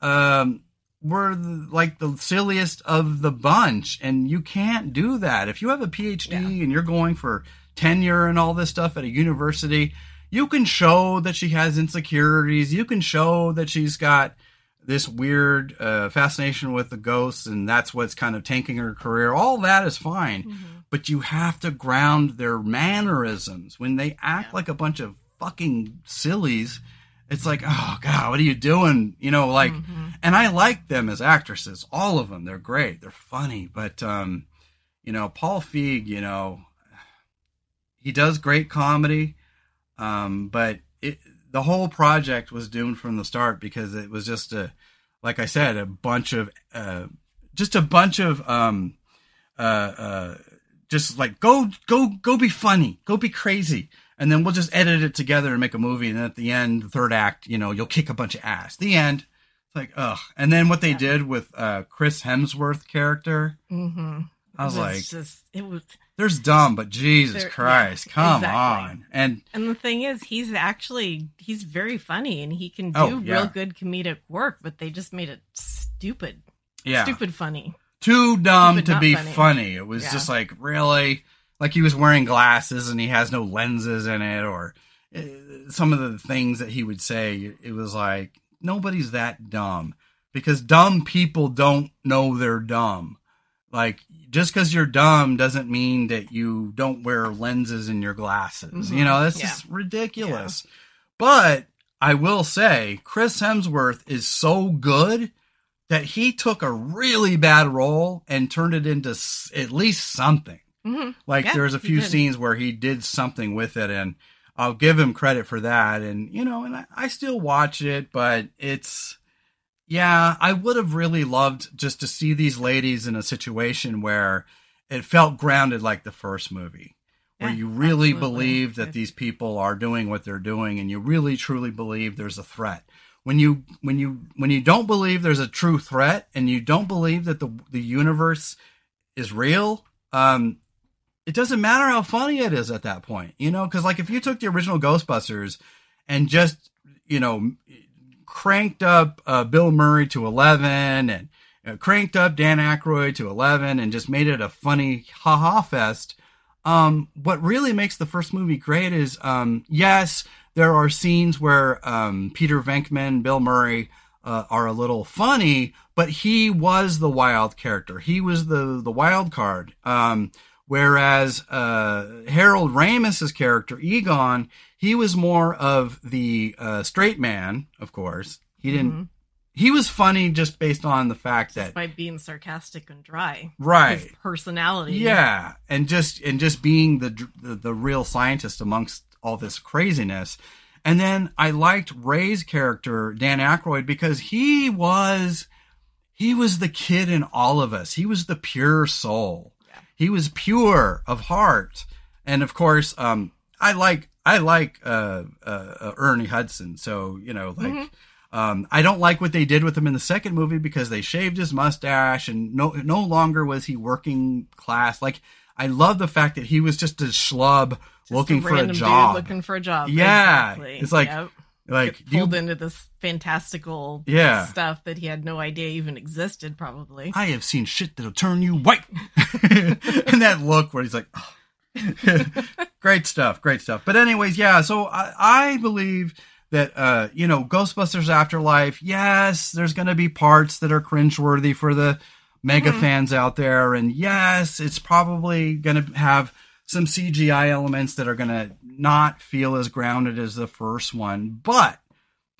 um, were like the silliest of the bunch, and you can't do that if you have a PhD Yeah. and you're going for tenure and all this stuff at a university. You can show that she has insecurities. You can show that she's got this weird uh, fascination with the ghosts, and that's what's kind of tanking her career. All that is fine, Mhm. but you have to ground their mannerisms when they act Yeah. like a bunch of fucking sillies. It's like, oh god, what are you doing? You know, like, Mhm. and I like them as actresses, all of them. They're great, they're funny, but um, you know, Paul Feig, you know, he does great comedy, um, but it, the whole project was doomed from the start because it was just a, like I said, a bunch of, uh, just a bunch of, um, uh, uh, just like go, go, go be funny, go be crazy. And then we'll just edit it together and make a movie. And then at the end, the third act, you know, you'll kick a bunch of ass. The end. It's like, ugh. And then what they Yeah. did with, uh, Chris Hemsworth character, Mhm. I was It like, just it was there's dumb, but Jesus Christ, yeah, come exactly. on. And And the thing is, he's actually he's very funny and he can do Oh, yeah. real good comedic work, but they just made it stupid, yeah, stupid funny. too dumb Stupid, to be funny. funny. It was just like really, like he was wearing glasses and he has no lenses in it, or uh, some of the things that he would say. It was like nobody's that dumb because dumb people don't know they're dumb. Like just because you're dumb doesn't mean that you don't wear lenses in your glasses. Mhm. You know that's Yeah. just ridiculous. But I will say, Chris Hemsworth is so good that he took a really bad role and turned it into s- at least something. Hmm Like Yeah, there's a few scenes where he did something with it, and I'll give him credit for that. And you know, and I, I still watch it, but it's yeah, I would have really loved just to see these ladies in a situation where it felt grounded like the first movie where Yeah, you really absolutely. believe that these people are doing what they're doing and you really truly believe there's a threat when you when you when you don't believe there's a true threat and you don't believe that the the universe is real um it doesn't matter how funny it is at that point you know because like if you took the original ghostbusters and just you know cranked up uh, bill murray to 11 and uh, cranked up dan Aykroyd to 11 and just made it a funny ha-ha fest um, what really makes the first movie great is, um, yes, there are scenes where um, Peter Venkman, Bill Murray uh, are a little funny, but he was the wild character. He was the the wild card. Um, whereas uh, Harold Ramis's character Egon, he was more of the uh, straight man. Of course, he didn't. Mhm. He was funny just based on the fact that by being sarcastic and dry. right. Personality. Yeah, and just and just being the, the the real scientist amongst all this craziness. And then I liked Ray's character, Dan Aykroyd, because he was he was the kid in all of us. He was the pure soul. He was pure of heart. And of course, um I like I like uh, uh, uh Ernie Hudson. So, you know, like Mhm. um, I don't like what they did with him in the second movie because they shaved his mustache and no no longer was he working class. Like I love the fact that he was just a schlub Just looking for a random dude job. looking for a job. Yeah. Exactly. It's like, Yep. like Get do you- pulled into this fantastical Yeah. stuff that he had no idea even existed. Probably. I have seen shit that'll turn you white. and that look where he's like, oh. great stuff, great stuff. But anyways, yeah. So I, I believe that uh, you know, Ghostbusters Afterlife. Yes, there's going to be parts that are cringeworthy for the mega Mhm. fans out there, and yes, it's probably going to have some CGI elements that are going to not feel as grounded as the first one, but.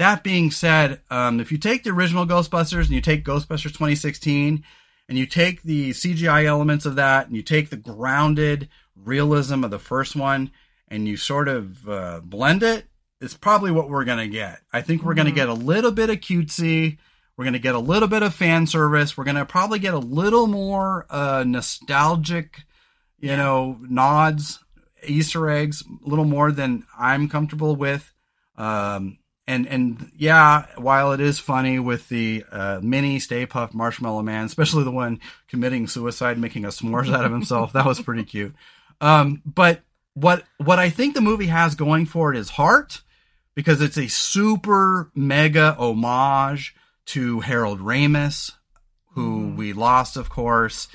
That being said, um, if you take the original Ghostbusters and you take Ghostbusters 2016 and you take the CGI elements of that and you take the grounded realism of the first one and you sort of uh, blend it, it's probably what we're going to get. I think we're going to Mhm. get a little bit of cutesy. We're going to get a little bit of fan service. We're going to probably get a little more uh, nostalgic, you Yeah. know, nods, Easter eggs, a little more than I'm comfortable with. Um, and and yeah, while it is funny with the uh, mini Stay Puft Marshmallow Man, especially the one committing suicide, making a s'mores out of himself, that was pretty cute. Um, but what what I think the movie has going for it is heart, because it's a super mega homage to Harold Ramis, who Mhm. we lost, of course.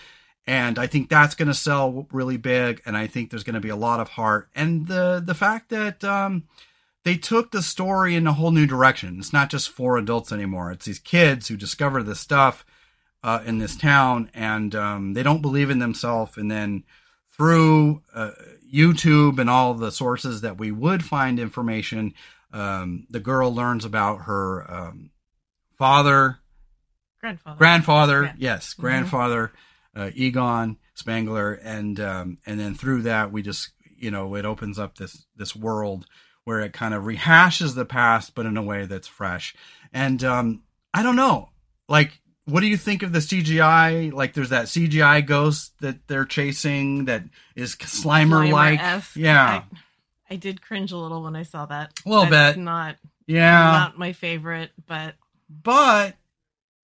And I think that's going to sell really big. And I think there's going to be a lot of heart. And the the fact that um, they took the story in a whole new direction. It's not just for adults anymore. It's these kids who discover this stuff uh, in this town, and um, they don't believe in themselves. And then through uh, YouTube and all the sources that we would find information, um, the girl learns about her um, father, Grandfather. grandfather, yes, Mhm. grandfather, uh, Egon Spengler, and um, and then through that we just you know it opens up this this world where it kind of rehashes the past, but in a way that's fresh. And um, I don't know, like. What do you think of the CGI? Like, there's that CGI ghost that they're chasing that is Slimer like. Yeah, I, I did cringe a little when I saw that. A little That's bit. Not yeah. not my favorite, but but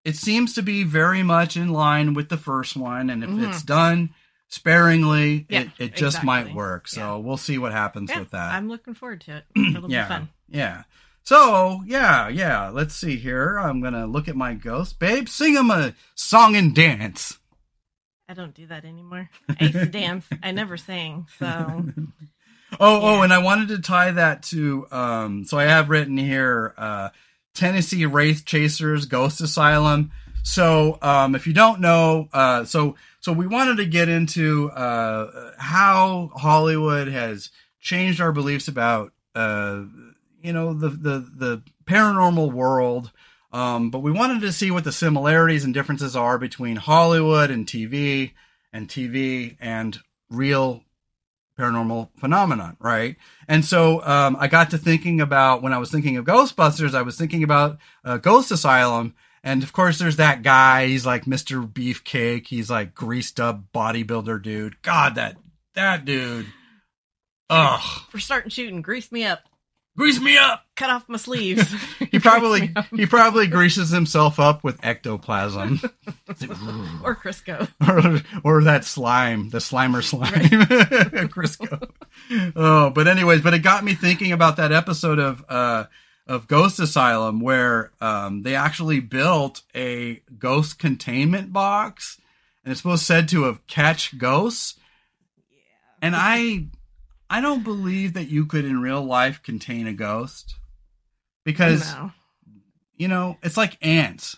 it seems to be very much in line with the first one and if Mhm. it's done sparingly Yeah, it, it just might work. So Yeah. we'll see what happens yeah, with that. I'm looking forward to it. It'll yeah. be fun. yeah. So yeah yeah let's see here. I'm gonna look at my ghost. Babe sing him a song and dance. I don't do that anymore. I used to dance. I never sang, so. Oh oh and i wanted to tie that to um so i have written here uh tennessee wraith chasers ghost asylum. So um if you don't know uh so so we wanted to get into uh how hollywood has changed our beliefs about uh you know the the the paranormal world um but we wanted to see what the similarities and differences are between hollywood and tv and tv and real paranormal phenomenon, right? And so um, I got to thinking about when I was thinking of Ghostbusters, I was thinking about uh, Ghost Asylum. And of course, there's that guy. He's like Mr. Beefcake. He's like greased up bodybuilder dude. God, that that dude. Ugh, for starting shooting, grease me up, grease me up. cut off my sleeves. He probably he probably greases himself up with ectoplasm or Crisco. or, or that slime, the Slimer slime, Crisco. Oh, but anyways, but it got me thinking about that episode of uh of Ghost Asylum where um they actually built a ghost containment box and it's supposed said to have catch ghosts. Yeah. And I I don't believe that you could in real life contain a ghost because No. you know, it's like ants.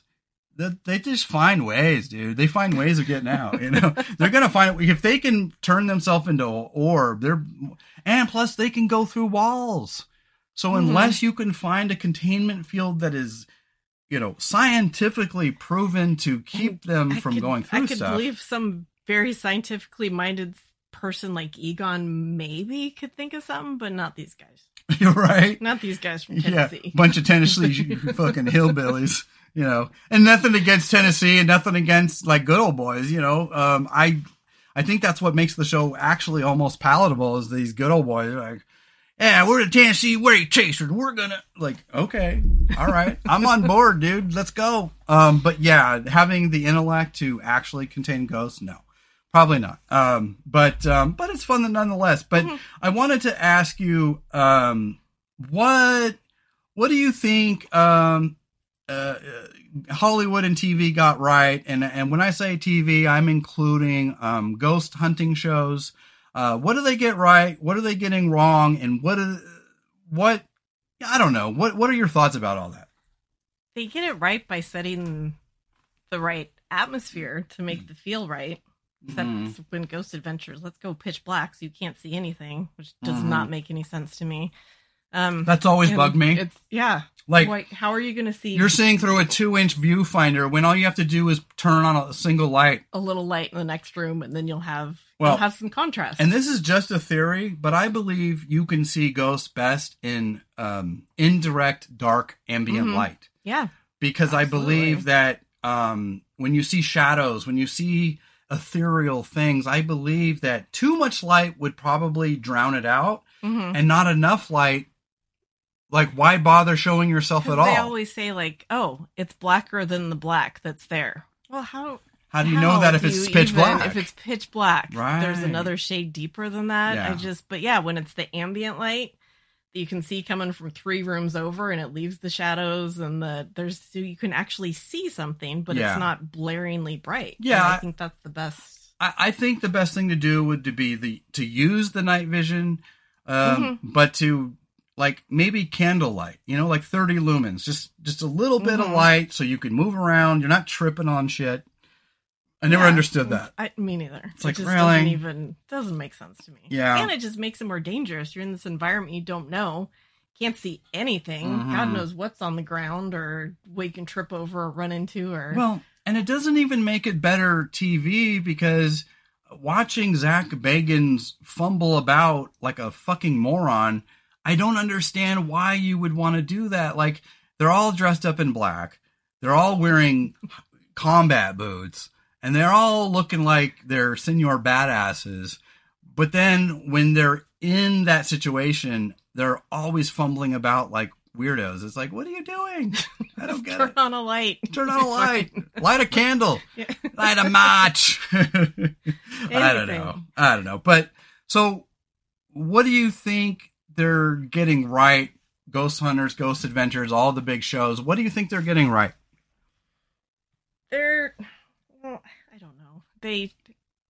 They, they just find ways, dude. They find ways of getting out. You know, they're gonna find if they can turn themselves into an orb. They're and plus they can go through walls. So Mhm. unless you can find a containment field that is, you know, scientifically proven to keep them I from could- going through I could stuff, believe some very scientifically minded person like Egon maybe could think of something, but not these guys. you're right. Not these guys from Tennessee. Yeah, bunch of Tennessee fucking hillbillies, you know, and nothing against Tennessee and nothing against like good old boys, you know. Um, I, I think that's what makes the show actually almost palatable is these good old boys like, yeah, we're the Tennessee Wraith Chasers. We're gonna like, okay, all right, I'm on board, dude. Let's go. Um, but yeah, having the intellect to actually contain ghosts, no. Probably not. Um, but um, but it's fun nonetheless. But Mhm. I wanted to ask you, um, what what do you think um, uh, uh, Hollywood and TV got right? And and when I say TV, I'm including um, ghost hunting shows. Uh, what do they get right? What are they getting wrong? And what is, what I don't know. What what are your thoughts about all that? They get it right by setting the right atmosphere to Mm. make the feel right. Except Mhm. when Ghost Adventures, let's go pitch black so you can't see anything, which does Mhm. not make any sense to me. Um, That's always bugged me. It's yeah. Like Why- how are you going to see you're seeing through a two inch viewfinder when all you have to do is turn on a single light. a little light in the next room, and then you'll have Well, have some contrast. And this is just a theory, but I believe you can see ghosts best in um, indirect, dark, ambient Mhm. light. yeah, Because I believe that um, when you see shadows, when you see ethereal things, I believe that too much light would probably drown it out, hmm and not enough light. Like, why bother showing yourself at all? They always say like, "Oh, it's blacker than the black that's there." Well, how How do you know that if it's pitch black? If it's pitch black, Right. there's another shade deeper than that. Yeah. I just, but yeah, when it's the ambient light, that you can see coming from three rooms over and it leaves the shadows and the there's so you can actually see something but Yeah. it's not blaringly bright Yeah, i I- think that's the best I, I think the best thing to do would to be the to use the night vision, um, but to like maybe candlelight, you know, like thirty lumens, just just a little bit of Mhm. light so you can move around. You're not tripping on shit. I never Yeah. understood that. I, me neither It's it like, just really? doesn't even doesn't make sense to me Yeah. and it just makes it more dangerous you're in this environment you don't know can't see anything god Mhm. knows what's on the ground or what you can trip over or run into or Well, and it doesn't even make it better TV because watching Zach Bagans fumble about like a fucking moron, I don't understand why you would want to do that. Like they're all dressed up in black, they're all wearing combat boots, and they're all looking like they're senior badasses. But then when they're in that situation, they're always fumbling about like weirdos. It's like, what are you doing? I don't get turn it. on a light Turn on a light. Light a candle. Yeah. Light a match. I don't know. I don't know. But so, what do you think they're getting right? Ghost Hunters, Ghost Adventures, all the big shows. What do you think they're getting right? they're well, I don't know. They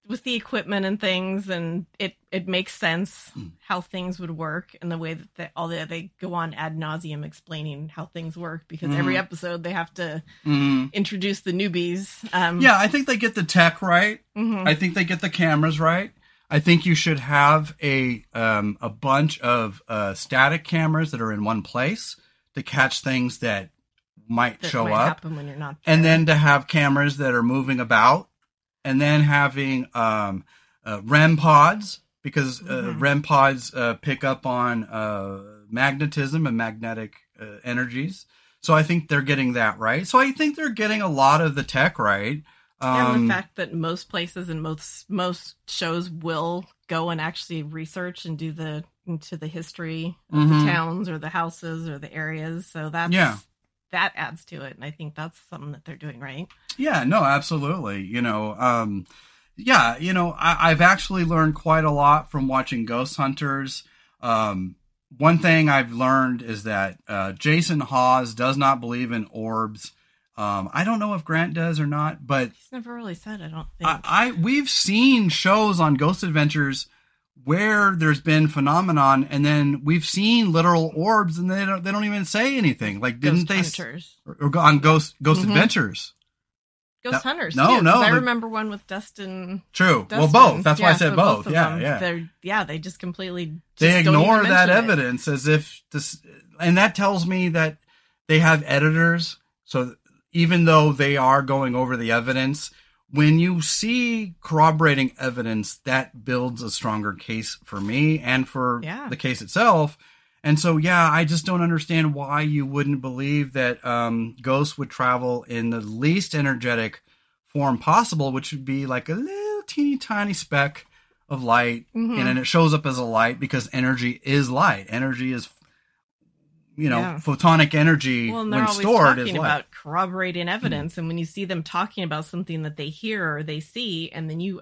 with the equipment and things and it it makes sense Hmm. how things would work and the way that they, all the, they go on ad nauseum explaining how things work because every Mhm. episode they have to Mm, introduce the newbies. Um, yeah, I think they get the tech right. mhm. I think they get the cameras right. I think you should have a um, a bunch of uh, static cameras that are in one place to catch things that might that show might up. happen when you're not. and then to have cameras that are moving about, and then having um, uh, REM pods because uh, Mhm. REM pods uh, pick up on uh, magnetism and magnetic uh, energies. So I think they're getting that right. So I think they're getting a lot of the tech right. and Um, the fact that most places and most most shows will go and actually research and do the into the history of Mhm. the towns or the houses or the areas. So that's Yeah. That adds to it, and I think that's something that they're doing right. Yeah, no, absolutely. You know, um, yeah, you know, I, I've actually learned quite a lot from watching Ghost Hunters. Um, one thing I've learned is that uh, Jason Hawes does not believe in orbs. Um, I don't know if Grant does or not, but He's never really said. I don't think. I, I we've seen shows on Ghost Adventures where there's been phenomenon, and then we've seen literal orbs, and they don't they don't even say anything. Like, didn't Ghost they? Hunters, Or, or on Ghost Ghost Mhm. Adventures? Ghost No- Hunters. no, too, no, I remember one with Dustin. True. Dustin. Well, both. That's why I said so both. of Yeah, them, yeah. They're yeah. They just completely They just don't ignore that it. evidence as if this, and that tells me that they have editors. So even though they are going over the evidence, when you see corroborating evidence, that builds a stronger case for me and for Yeah. the case itself. And so, yeah, I just don't understand why you wouldn't believe that um, ghosts would travel in the least energetic form possible, which would be like a little teeny tiny speck of light Mhm. and then it shows up as a light because energy is light. Energy is, you know, Yeah. photonic energy Well, when stored is talking light. about corroborating hmm. evidence, and when you see them talking about something that they hear or they see, and then you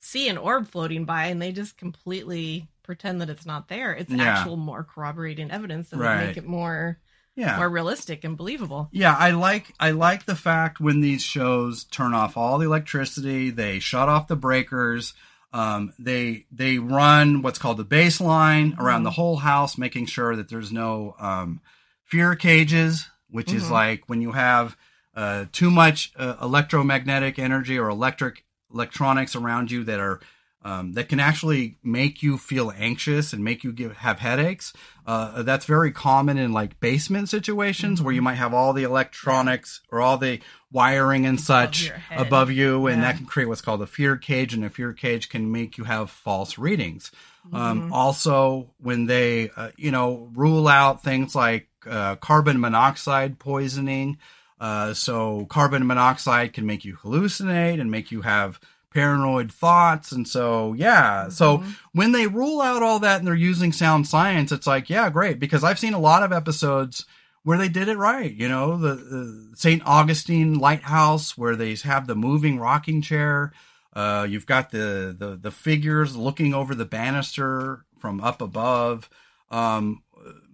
see an orb floating by, and they just completely pretend that it's not there, it's Yeah. actual more corroborating evidence that would Right. make it more yeah. more realistic and believable. Yeah, I like I like the fact when these shows turn off all the electricity, they shut off the breakers, um, they they run what's called the baseline around Mhm. the whole house, making sure that there's no um, fear cages, which is Mhm. like when you have uh, too much uh, electromagnetic energy or electric electronics around you that are um, that can actually make you feel anxious and make you give, have headaches. Uh, that's very common in like basement situations where you might have all the electronics or all the wiring and such head. above you, and Yeah. that can create what's called a fear cage, and a fear cage can make you have false readings. Um, Mhm. also, when they, uh, you know, rule out things like uh, carbon monoxide poisoning. Uh, so, carbon monoxide can make you hallucinate and make you have paranoid thoughts. And so, yeah. So, Mhm. when they rule out all that and they're using sound science, it's like, yeah, great. Because I've seen a lot of episodes where they did it right. You know, the, the St. Augustine Lighthouse, where they have the moving rocking chair. Uh, you've got the, the, the figures looking over the banister from up above. Um,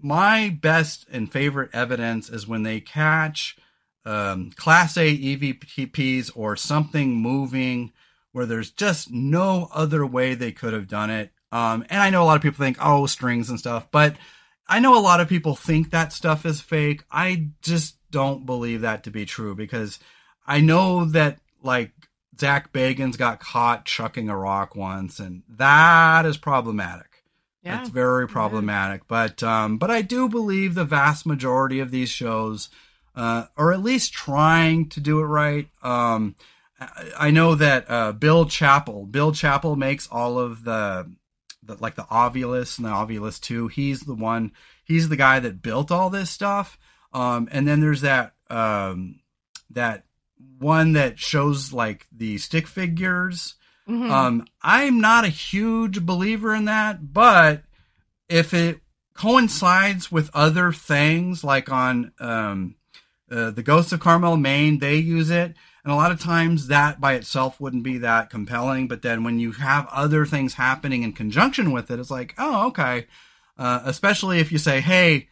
my best and favorite evidence is when they catch um, Class A EVPs or something moving where there's just no other way they could have done it. Um, and I know a lot of people think, oh, strings and stuff, but I know a lot of people think that stuff is fake. I just don't believe that to be true because I know that like Zach Bagans got caught chucking a rock once, and that is problematic. Yeah. That's very problematic. Yeah. But um, but I do believe the vast majority of these shows uh, are at least trying to do it right. Um, I know that uh, Bill Chappell, Bill Chappell makes all of the, the like the Ovilus and the Ovilus Two. He's the one. He's the guy that built all this stuff. Um, and then there's that um, that one that shows like the stick figures. Mm-hmm. Um, I'm not a huge believer in that, but if it coincides with other things, like on um, uh, the Ghosts of Carmel, Maine, they use it. And a lot of times that by itself wouldn't be that compelling. But then when you have other things happening in conjunction with it, it's like, oh, okay. Uh, especially if you say, hey,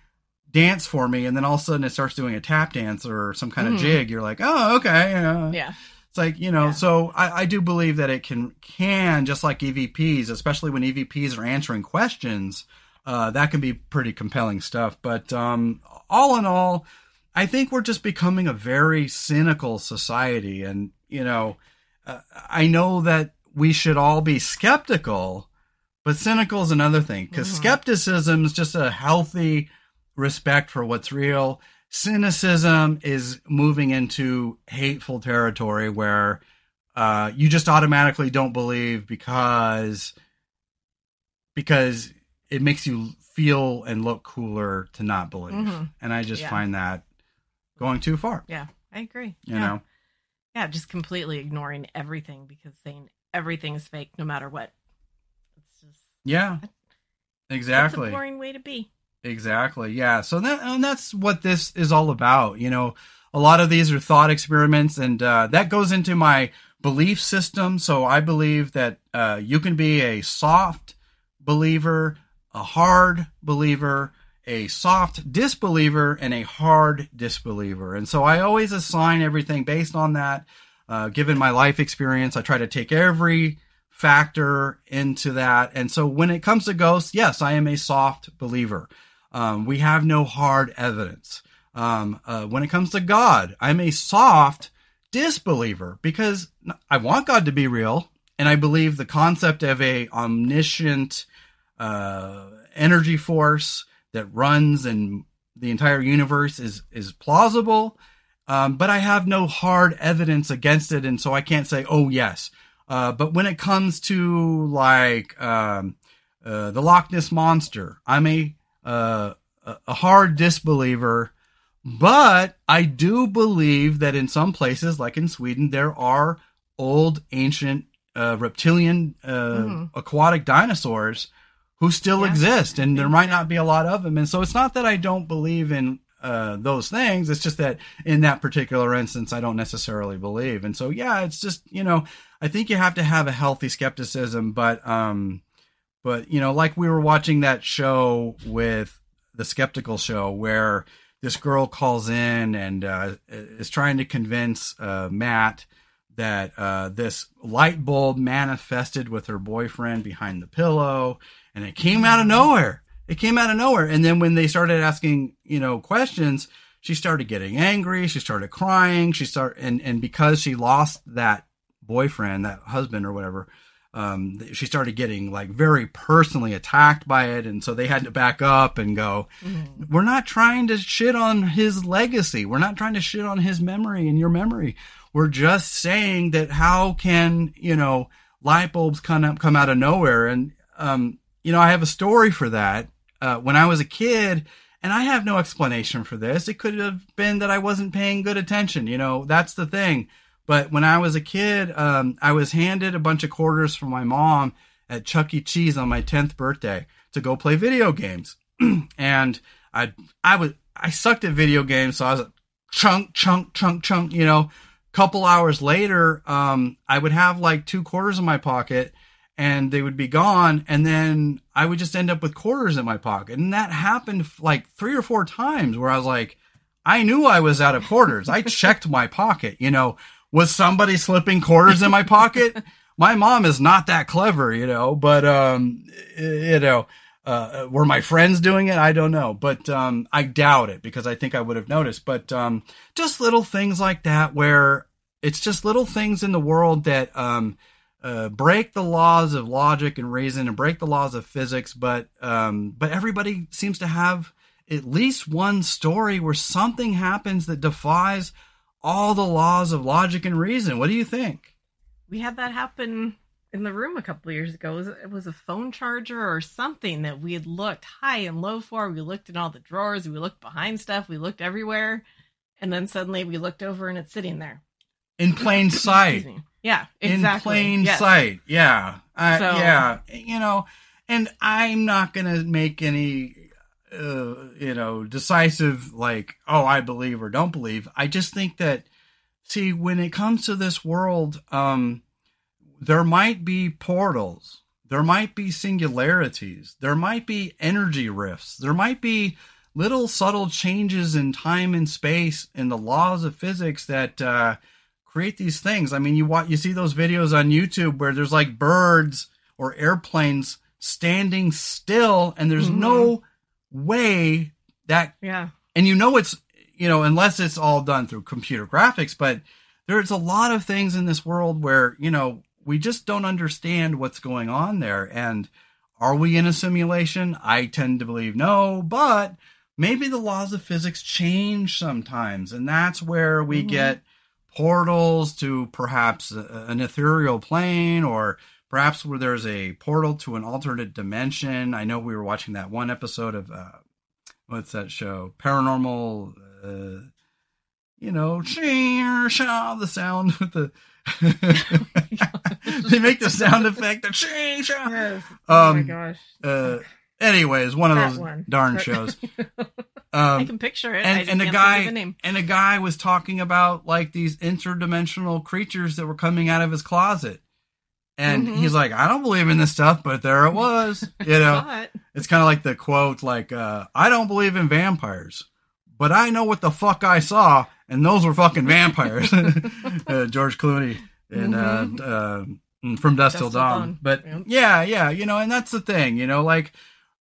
dance for me. And then all of a sudden it starts doing a tap dance or some kind mm. of mm-hmm. jig. You're like, oh, okay. Uh, yeah. It's like, you know, yeah. so I, I do believe that it can, can, just like EVPs, especially when EVPs are answering questions, uh, that can be pretty compelling stuff. But um, all in all, I think we're just becoming a very cynical society. And, you know, uh, I know that we should all be skeptical, but cynical is another thing because mm-hmm. skepticism is just a healthy respect for what's real. Cynicism is moving into hateful territory where uh, you just automatically don't believe because because it makes you feel and look cooler to not believe. Mm-hmm. And I just yeah. find that going too far. Yeah, I agree. You yeah. know? Yeah, just completely ignoring everything because saying everything is fake no matter what. It's just Yeah. Exactly. It's a boring way to be. Exactly. Yeah. So that and that's what this is all about. You know, a lot of these are thought experiments and uh, that goes into my belief system. So I believe that uh, you can be a soft believer, a hard believer, a soft disbeliever and a hard disbeliever. And so I always assign everything based on that. Uh, given my life experience, I try to take every factor into that. And so when it comes to ghosts, yes, I am a soft believer. Um, we have no hard evidence. Um, uh, when it comes to God, I'm a soft disbeliever because I want God to be real. And I believe the concept of a omniscient uh, energy force that runs and the entire universe is is plausible, um, but I have no hard evidence against it, and so I can't say, oh yes. Uh, but when it comes to like um, uh, the Loch Ness monster, I'm a uh, a hard disbeliever, but I do believe that in some places, like in Sweden, there are old ancient uh, reptilian uh, mm. aquatic dinosaurs who still yeah. exist, and there might not be a lot of them. And so it's not that I don't believe in uh, those things. It's just that in that particular instance, I don't necessarily believe. And so, yeah, it's just you know, I think you have to have a healthy skepticism, but um, but you know, like we were watching that show with the skeptical show where this girl calls in and uh, is trying to convince uh, Matt that uh, this light bulb manifested with her boyfriend behind the pillow and it came out of nowhere. It came out of nowhere. And then when they started asking, you know, questions, she started getting angry. She started crying. She started, and, and because she lost that boyfriend, that husband or whatever, um, she started getting like very personally attacked by it. And so they had to back up and go, mm-hmm. we're not trying to shit on his legacy. We're not trying to shit on his memory and your memory. We're just saying that how can, you know, light bulbs come up, come out of nowhere? And, um, you know, I have a story for that. Uh, when I was a kid, and I have no explanation for this. It could have been that I wasn't paying good attention. You know, that's the thing. But when I was a kid, um, I was handed a bunch of quarters from my mom at Chuck E. Cheese on my 10th birthday to go play video games. and I, I was, I sucked at video games. So I was like, chunk, chunk, chunk, chunk, you know, couple hours later, um, I would have like two quarters in my pocket and they would be gone and then I would just end up with quarters in my pocket. And that happened like three or four times where I was like, I knew I was out of quarters. I checked my pocket, you know, was somebody slipping quarters in my pocket? my mom is not that clever, you know, but, um, you know, uh, were my friends doing it? I don't know, but, um, I doubt it because I think I would have noticed, but, um, just little things like that where it's just little things in the world that, um, uh, break the laws of logic and reason and break the laws of physics, but um, but everybody seems to have at least one story where something happens that defies all the laws of logic and reason. What do you think? We had that happen in the room a couple years ago. It was, it was a phone charger or something that we had looked high and low for. We looked in all the drawers, we looked behind stuff, we looked everywhere, and then suddenly we looked over and it's sitting there in plain sight. Yeah, exactly. In plain yes. sight. Yeah. Uh, So- Yeah. You know, and I'm not going to make any, uh, you know, decisive, like, oh, I believe or don't believe. I just think that, see, when it comes to this world, um, there might be portals. There might be singularities. There might be energy rifts. There might be little subtle changes in time and space in the laws of physics that, uh, create these things. I mean, you watch, you see those videos on YouTube where there's like birds or airplanes standing still, and there's Mhm. no way that, Yeah. and you know it's, you know, unless it's all done through computer graphics, but there's a lot of things in this world where you know we just don't understand what's going on there. And are we in a simulation? I tend to believe no, but maybe the laws of physics change sometimes, and that's where we Mhm. get portals to perhaps an ethereal plane or perhaps where there's a portal to an alternate dimension. I know we were watching that one episode of uh, what's that show? Paranormal. Uh, you know, shaw, the sound with the. they make the sound effect. The shing, shaw. Yes. oh my Um, gosh. Uh, anyways, one of That those one. darn But- shows. I Um, can picture it. And and a can't think of guy and a guy was talking about like these interdimensional creatures that were coming out of his closet. And Mhm. he's like, I don't believe in this stuff, but there it was. You know, it. it's kind of like the quote, like, uh, I don't believe in vampires, but I know what the fuck I saw, and those were fucking vampires. uh, George Clooney in uh, uh, From Dust Till Dusk Till Dawn. Dawn. But Yep. yeah, yeah, you know, and that's the thing, you know, like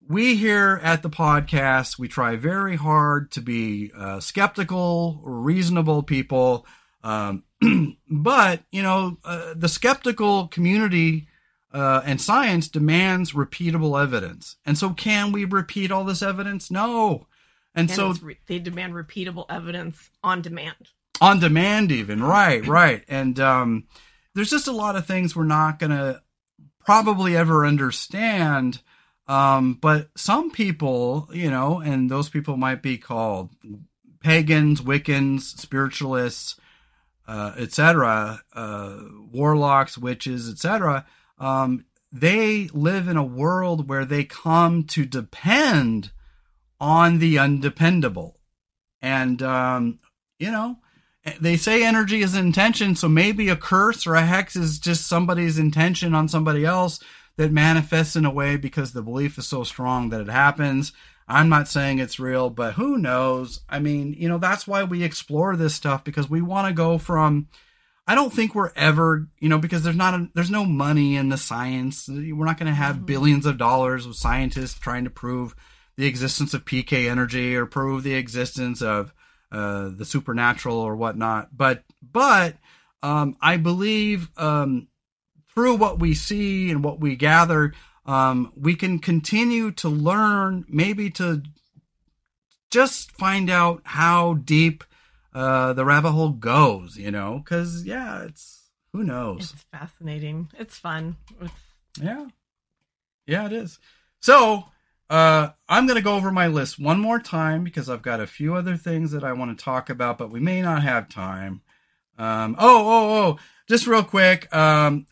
we here at the podcast, we try very hard to be uh, skeptical, reasonable people. Um, but, you know, uh, the skeptical community uh, and science demands repeatable evidence. And so, can we repeat all this evidence? No. And, And so, re- they demand repeatable evidence on demand. on demand, even. Right, right. And um, there's just a lot of things we're not going to probably ever understand. Um, but some people, you know, and those people might be called pagans, Wiccans, spiritualists, uh, etc., uh, warlocks, witches, etc. Um, they live in a world where they come to depend on the undependable, and um, you know, they say energy is intention, so maybe a curse or a hex is just somebody's intention on somebody else that manifests in a way because the belief is so strong that it happens. I'm not saying it's real, but who knows? I mean, you know, that's why we explore this stuff because we want to go from I don't think we're ever, you know, because there's not a, there's no money in the science. We're not going to have Mhm. billions of dollars of scientists trying to prove the existence of PK energy or prove the existence of uh, the supernatural or whatnot. But but um, I believe um, through what we see and what we gather, um, we can continue to learn, maybe to just find out how deep uh, the rabbit hole goes. You know, because yeah, it's who knows. It's fascinating. It's fun. It's, Yeah. Yeah, it is. So, uh, I'm going to go over my list one more time because I've got a few other things that I want to talk about, but we may not have time. Um, oh, oh, oh, just real quick. Um,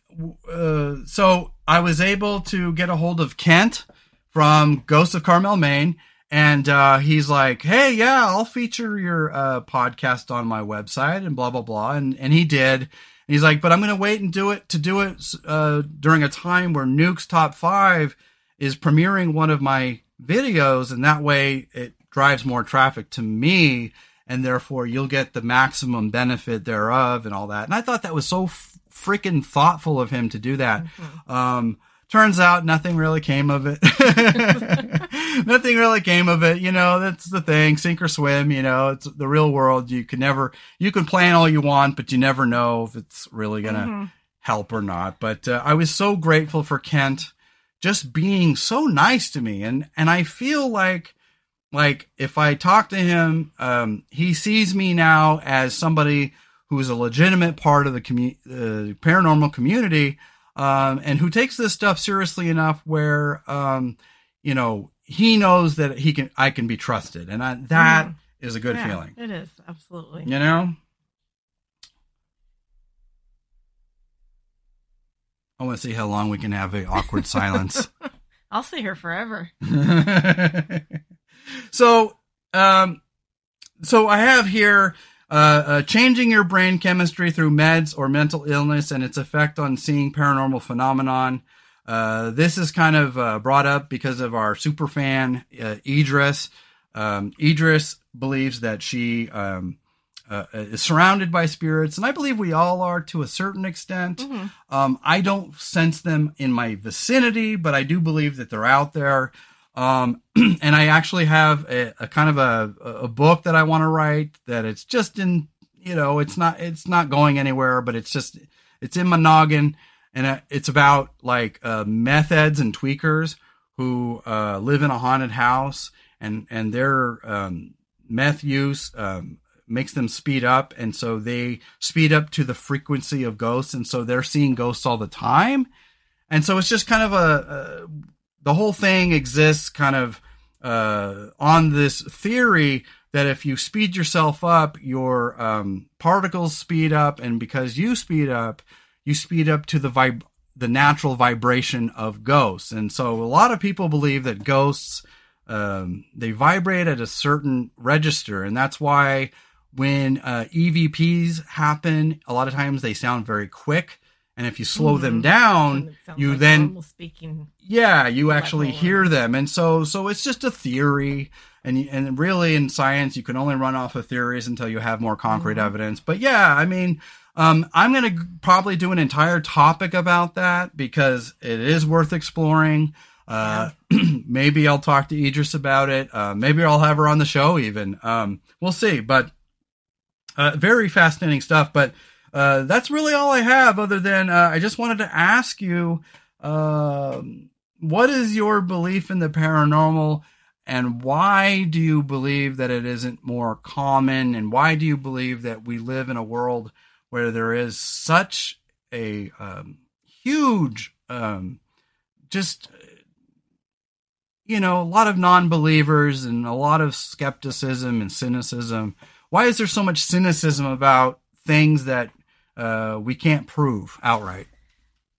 uh, so I was able to get a hold of Kent from Ghost of Carmel, Maine. And uh, he's like, "Hey, yeah, I'll feature your uh, podcast on my website and blah blah blah." And and he did, and he's like, but I'm going to wait and do it to do it uh, during a time where Nuke's Top Five is premiering one of my videos, and that way it drives more traffic to me, and therefore you'll get the maximum benefit thereof, and all that. And I thought that was so freaking thoughtful of him to do that. Mm-hmm. Um, turns out nothing really came of it. nothing really came of it. You know, that's the thing. Sink or swim. You know, it's the real world. You can never, you can plan all you want, but you never know if it's really going to mm-hmm. help or not. But uh, I was so grateful for Kent just being so nice to me. And, and I feel like, like if I talk to him, um, he sees me now as somebody who is a legitimate part of the commu- uh, paranormal community um, and who takes this stuff seriously enough where um, you know he knows that he can I can be trusted, and I, that mm. is a good yeah, feeling. It is absolutely. You know. I want to see how long we can have a awkward silence. I'll stay here forever. so, um, so I have here uh, uh, changing your brain chemistry through meds or mental illness and its effect on seeing paranormal phenomenon. Uh, this is kind of uh, brought up because of our super fan uh, Idris. Um, Idris believes that she um, uh, is surrounded by spirits, and I believe we all are to a certain extent. Mm-hmm. Um, I don't sense them in my vicinity, but I do believe that they're out there. Um, and I actually have a, a kind of a, a book that I want to write that it's just in, you know, it's not, it's not going anywhere, but it's just, it's in my noggin and it's about like, uh, meth heads and tweakers who, uh, live in a haunted house and, and their, um, meth use, um, makes them speed up and so they speed up to the frequency of ghosts and so they're seeing ghosts all the time. And so it's just kind of a, a the whole thing exists kind of uh, on this theory that if you speed yourself up, your um, particles speed up, and because you speed up, you speed up to the vib- the natural vibration of ghosts. And so a lot of people believe that ghosts um, they vibrate at a certain register, and that's why when uh, EVPs happen, a lot of times they sound very quick and if you slow mm-hmm. them down you like then speaking yeah you actually hear them. And so so it's just a theory. And and really in science you can only run off of theories until you have more concrete mm-hmm. evidence. But yeah i mean um, i'm going to probably do an entire topic about that because it is worth exploring. Uh, maybe i'll talk to idris about it. Uh, maybe i'll have her on the show even. Um, we'll see. But uh, very fascinating stuff. But uh, that's really all I have. Other than uh, I just wanted to ask you, uh, what is your belief in the paranormal, and why do you believe that it isn't more common, and why do you believe that we live in a world where there is such a um, huge, um, just you know, a lot of non-believers and a lot of skepticism and cynicism. Why is there so much cynicism about things that uh, we can't prove outright.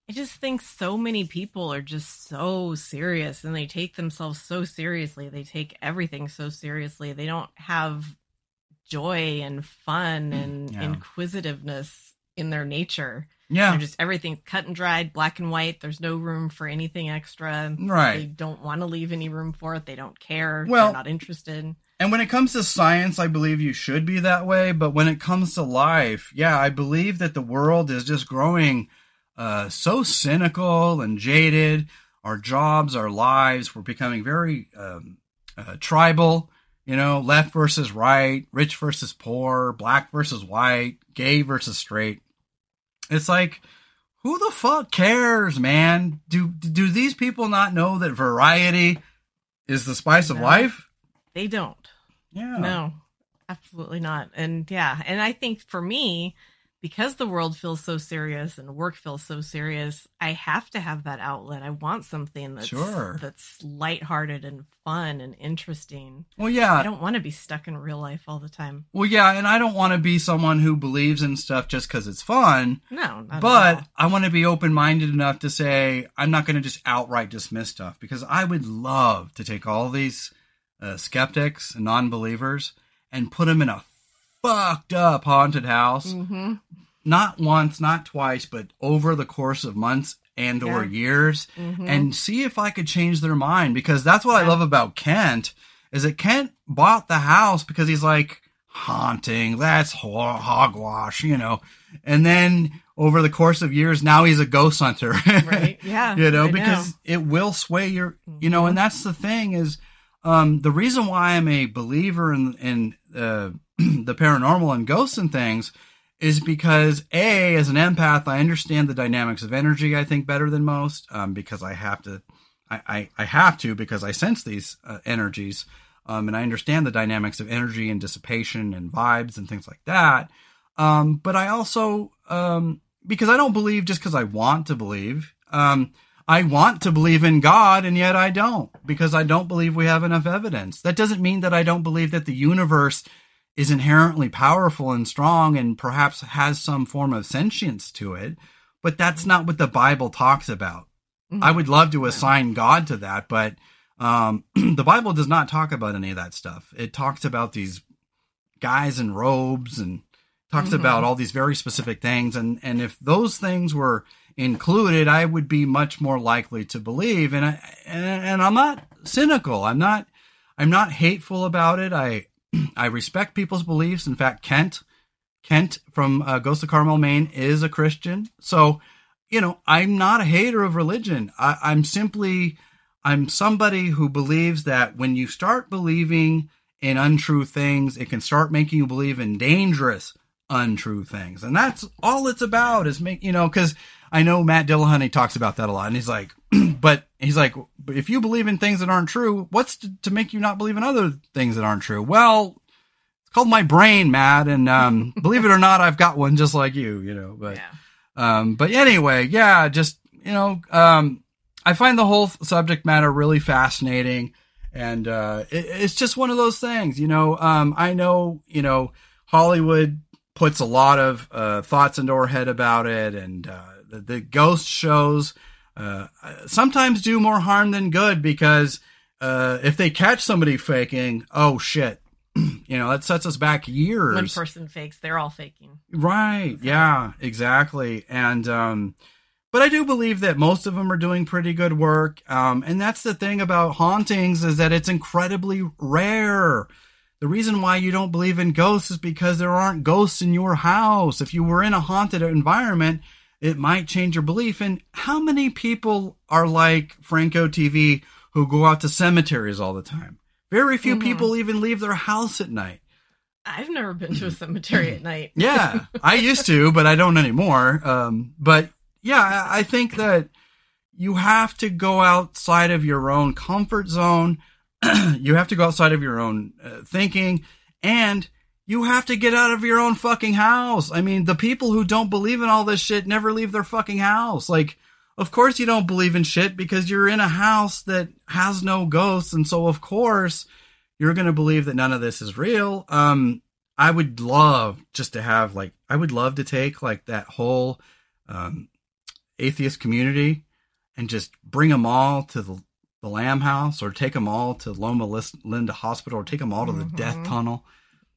I just think so many people are just so serious and they take themselves so seriously. They take everything so seriously. They don't have joy and fun mm, and yeah. inquisitiveness in their nature. Yeah. They're just everything cut and dried, black and white. There's no room for anything extra. Right. They don't want to leave any room for it. They don't care. Well, They're not interested. And when it comes to science, I believe you should be that way. But when it comes to life, yeah, I believe that the world is just growing uh, so cynical and jaded. Our jobs, our lives, we're becoming very um, uh, tribal. You know, left versus right, rich versus poor, black versus white, gay versus straight. It's like, who the fuck cares, man? Do do these people not know that variety is the spice of life? They don't. Yeah. No, absolutely not. And yeah, and I think for me, because the world feels so serious and work feels so serious, I have to have that outlet. I want something that's sure. that's lighthearted and fun and interesting. Well, yeah. I don't want to be stuck in real life all the time. Well, yeah, and I don't want to be someone who believes in stuff just because it's fun. No, but I want to be open minded enough to say I'm not going to just outright dismiss stuff because I would love to take all these uh, skeptics and non-believers and put them in a fucked up haunted house mm-hmm. not once, not twice, but over the course of months and or Yeah. years Mhm. and see if I could change their mind because that's what I love about Kent is that Kent bought the house because he's like haunting that's hogwash you know and then over the course of years now he's a ghost hunter right? Yeah. you know I because it will sway your you know and that's the thing is um the reason why i'm a believer in in uh, the paranormal and ghosts and things is because a as an empath i understand the dynamics of energy i think better than most um because i have to i i, I have to because i sense these uh, energies um and i understand the dynamics of energy and dissipation and vibes and things like that um but i also um because i don't believe just because i want to believe um I want to believe in God and yet I don't because I don't believe we have enough evidence. That doesn't mean that I don't believe that the universe is inherently powerful and strong and perhaps has some form of sentience to it, but that's not what the Bible talks about. Mhm. I would love to assign God to that, but um, the Bible does not talk about any of that stuff. It talks about these guys in robes and talks Mhm. about all these very specific things. And, and if those things were included, I would be much more likely to believe. And I, and, and I'm not cynical. I'm not, I'm not hateful about it. I, I respect people's beliefs. In fact, Kent, Kent from uh, Ghost of Carmel, Maine is a Christian. So, you know, I'm not a hater of religion. I, I'm simply, I'm somebody who believes that when you start believing in untrue things, it can start making you believe in dangerous, untrue things. And that's all it's about is make, you know, cause I know Matt Dillahunty talks about that a lot. And he's like, but he's like, if you believe in things that aren't true, what's to, to make you not believe in other things that aren't true? Well, it's called my brain, Matt. And, um, believe it or not, I've got one just like you, you know, but, yeah. um, but anyway, yeah, just, you know, um, I find the whole subject matter really fascinating. And, uh, it, it's just one of those things, you know, um, I know, you know, Hollywood puts a lot of, uh, thoughts into our head about it. And, uh, the, the ghost shows, uh, sometimes do more harm than good because, uh, if they catch somebody faking, oh shit, you know, that sets us back years. One person fakes, they're all faking. Right. Yeah, exactly. And, um, but I do believe that most of them are doing pretty good work. Um, and that's the thing about hauntings is that it's incredibly rare. The reason why you don't believe in ghosts is because there aren't ghosts in your house. If you were in a haunted environment, it might change your belief. And how many people are like Franco TV who go out to cemeteries all the time? Very few Mhm. people even leave their house at night. I've never been to a cemetery at night. Yeah, I used to, but I don't anymore. Um, but yeah, I I think that you have to go outside of your own comfort zone. you have to go outside of your own uh, thinking and you have to get out of your own fucking house. I mean, the people who don't believe in all this shit never leave their fucking house. Like, of course you don't believe in shit because you're in a house that has no ghosts. And so, of course, you're going to believe that none of this is real. Um, I would love just to have like I would love to take like that whole um, atheist community and just bring them all to the, the Lamb House or take them all to Loma Linda Hospital or take them all to the Death Mhm. Tunnel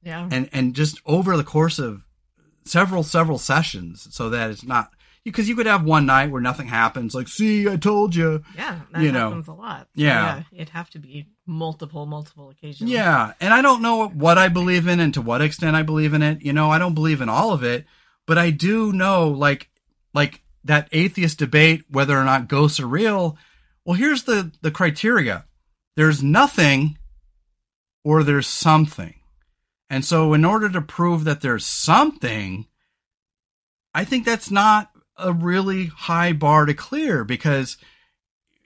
Yeah. and and just over the course of several several sessions so that it's not because you could have one night where nothing happens like see I told you Yeah. That You know. happens a lot. Yeah. It'd have to be multiple, multiple occasions. Yeah, and I don't know what I believe in and to what extent I believe in it. You know, I don't believe in all of it, but I do know like like that atheist debate whether or not ghosts are real. Well, here's the the criteria. There's nothing or there's something. And so in order to prove that there's something, I think that's not a really high bar to clear because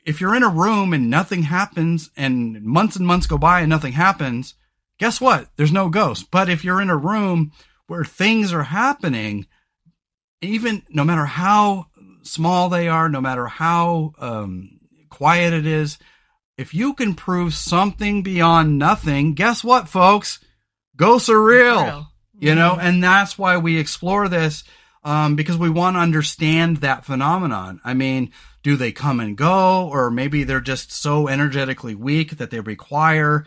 if you're in a room and nothing happens and months and months go by and nothing happens, guess what? There's no ghost. But if you're in a room where things are happening, even no matter how small they are, no matter how um, quiet it is, if you can prove something beyond nothing, guess what, folks? Ghosts are real Real. you know Mhm. and that's why we explore this um, because we want to understand that phenomenon i mean do they come and go or maybe they're just so energetically weak that they require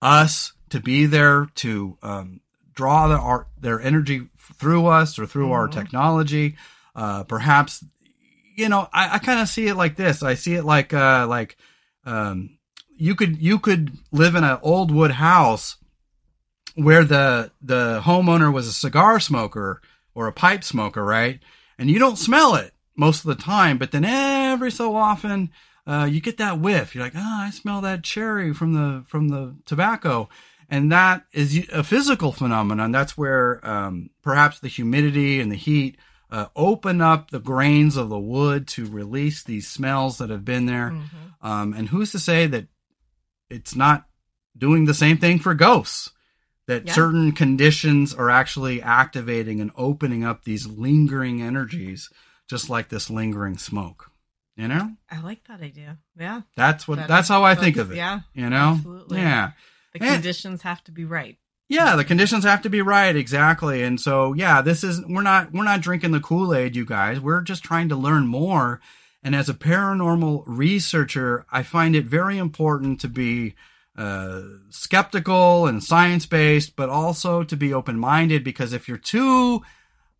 us to be there to um, draw their art, their energy through us or through our Mhm. technology. Uh, perhaps, you know, I, I kind of see it like this. I see it like, uh, like, um, you could, you could live in an old wood house where the, the homeowner was a cigar smoker or a pipe smoker, right? And you don't smell it most of the time, but then every so often, uh, you get that whiff. You're like, oh, I smell that cherry from the from the tobacco, and that is a physical phenomenon. That's where um, perhaps the humidity and the heat uh, open up the grains of the wood to release these smells that have been there. Mhm. Um, and who's to say that it's not doing the same thing for ghosts? That Yeah. certain conditions are actually activating and opening up these lingering energies, just like this lingering smoke. You know, I like that idea. Yeah. that's what That that's how I think of it. Yeah. You know, absolutely. yeah, The And- conditions have to be right. yeah. The conditions have to be right, exactly. And so, yeah, this is we're not we're not drinking the Kool Aid, you guys. We're just trying to learn more. And as a paranormal researcher, I find it very important to be uh, skeptical and science based, but also to be open minded. Because if you're too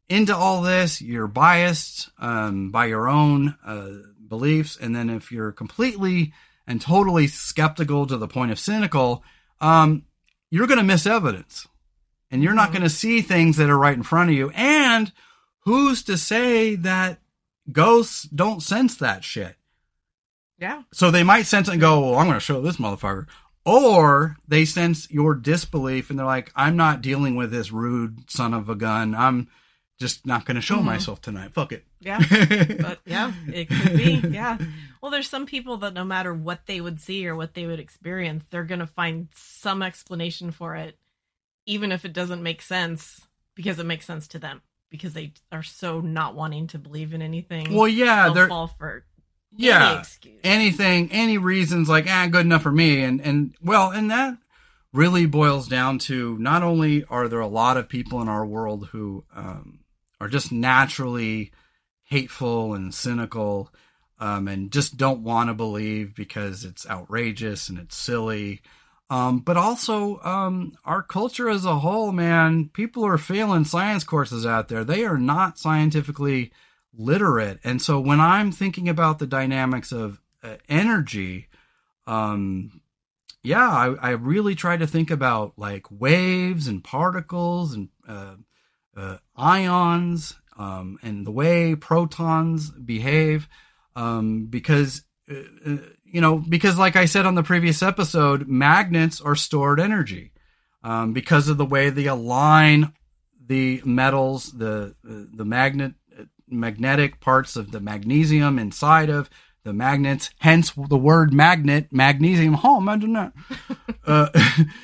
into all this, you're biased um, by your own uh, beliefs, and then if you're completely and totally skeptical to the point of cynical, um, you're going to miss evidence, and you're not Mhm. going to see things that are right in front of you. And who's to say that ghosts don't sense that shit? Yeah. So they might sense it and go, well, I'm going to show this motherfucker. Or they sense your disbelief and they're like, I'm not dealing with this rude son of a gun. I'm just not going to show Mhm. myself tonight. Fuck it. Yeah. But yeah, it could be. Yeah. Well, there's some people that no matter what they would see or what they would experience, they're going to find some explanation for it, even if it doesn't make sense, because it makes sense to them, because they are so not wanting to believe in anything. well, yeah, they'll they're, fall for yeah, excuse. anything, any reasons like, ah, good enough for me. And, and well, and that really boils down to not only are there a lot of people in our world who, um, are just naturally hateful and cynical, um, and just don't want to believe because it's outrageous and it's silly. Um, but also, um, our culture as a whole, man, people are failing science courses out there. They are not scientifically literate. And so when I'm thinking about the dynamics of uh, energy, um, yeah, I, I really try to think about like waves and particles and uh, uh, ions um, and the way protons behave. Um, because, uh, uh, you know, because like I said on the previous episode, magnets are stored energy um, because of the way they align the metals, the uh, the magnet magnetic parts of the magnesium inside of the magnets. Hence the word magnet, magnesium. Oh, imagine that. uh,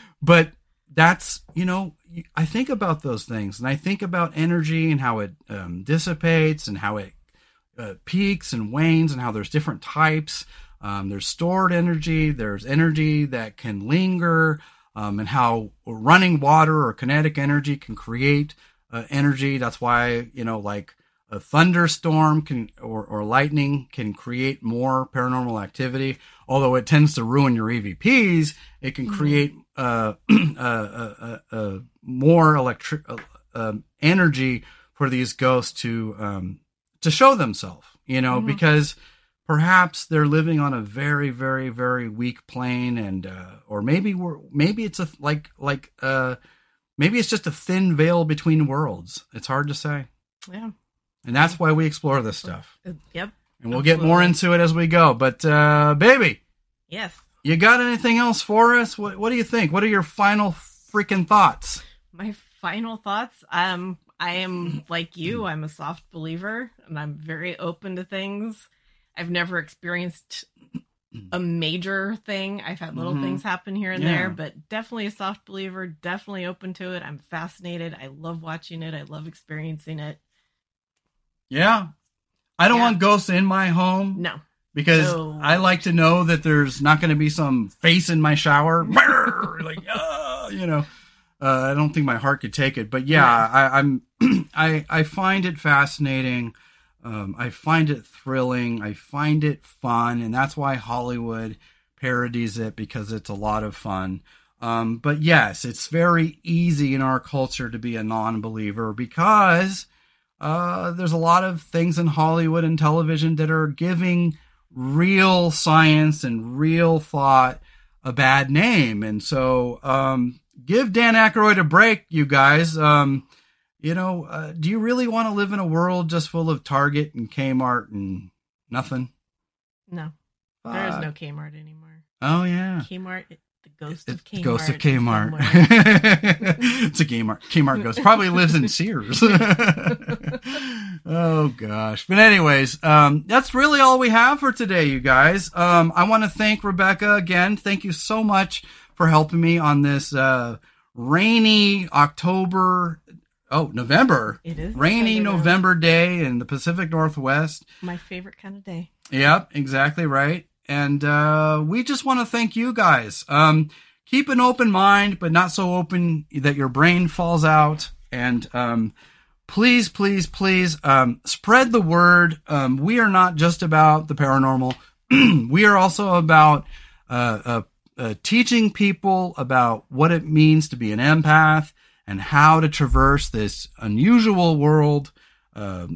but that's you know I think about those things, and I think about energy and how it um, dissipates and how it uh, peaks and wanes, and how there's different types. Um, there's stored energy. There's energy that can linger, um, and how running water or kinetic energy can create uh, energy. That's why you know, like a thunderstorm can or, or lightning can create more paranormal activity. Although it tends to ruin your EVPs, it can Mhm. create uh, uh, uh, uh, more electric uh, um energy for these ghosts to um, to show themselves. You know, Mhm. because perhaps they're living on a very, very, very weak plane, and uh, or maybe we're maybe it's a like like uh, maybe it's just a thin veil between worlds. It's hard to say, yeah. And that's why we explore this stuff. Uh, Yep. And we'll get more into it as we go. But uh, baby, Yes. you got anything else for us? What What do you think? What are your final freaking thoughts? My final thoughts. Um, I am like you. I'm a soft believer, and I'm very open to things. I've never experienced a major thing. I've had little Mhm. things happen here and Yeah. there, but definitely a soft believer. Definitely open to it. I'm fascinated. I love watching it. I love experiencing it. Yeah, I don't Yeah. want ghosts in my home. No, because No. I like to know that there's not going to be some face in my shower, like ah, you know. Uh, I don't think my heart could take it, but yeah, I, I'm I I find it fascinating. Um, I find it thrilling. I find it fun, and that's why Hollywood parodies it because it's a lot of fun. Um, but yes, it's very easy in our culture to be a non-believer because uh, there's a lot of things in Hollywood and television that are giving real science and real thought a bad name. And so, um, give Dan Aykroyd a break, you guys. Um, you know, uh, do you really want to live in a world just full of Target and Kmart and nothing? No, there is no Kmart anymore. Oh yeah, Kmart. The ghost of Kmart. Ghost of Kmart. it's a Kmart. Kmart ghost. Probably lives in Sears. oh gosh. But anyways, um, that's really all we have for today, you guys. Um, I want to thank Rebecca again. Thank you so much for helping me on this uh, rainy October Oh, November. It is rainy November, November day in the Pacific Northwest. My favorite kind of day. Yep, exactly right. And uh, we just want to thank you guys. Um, keep an open mind, but not so open that your brain falls out. And um, please, please, please um, spread the word. Um, we are not just about the paranormal. we are also about uh, uh, uh, teaching people about what it means to be an empath and how to traverse this unusual world uh,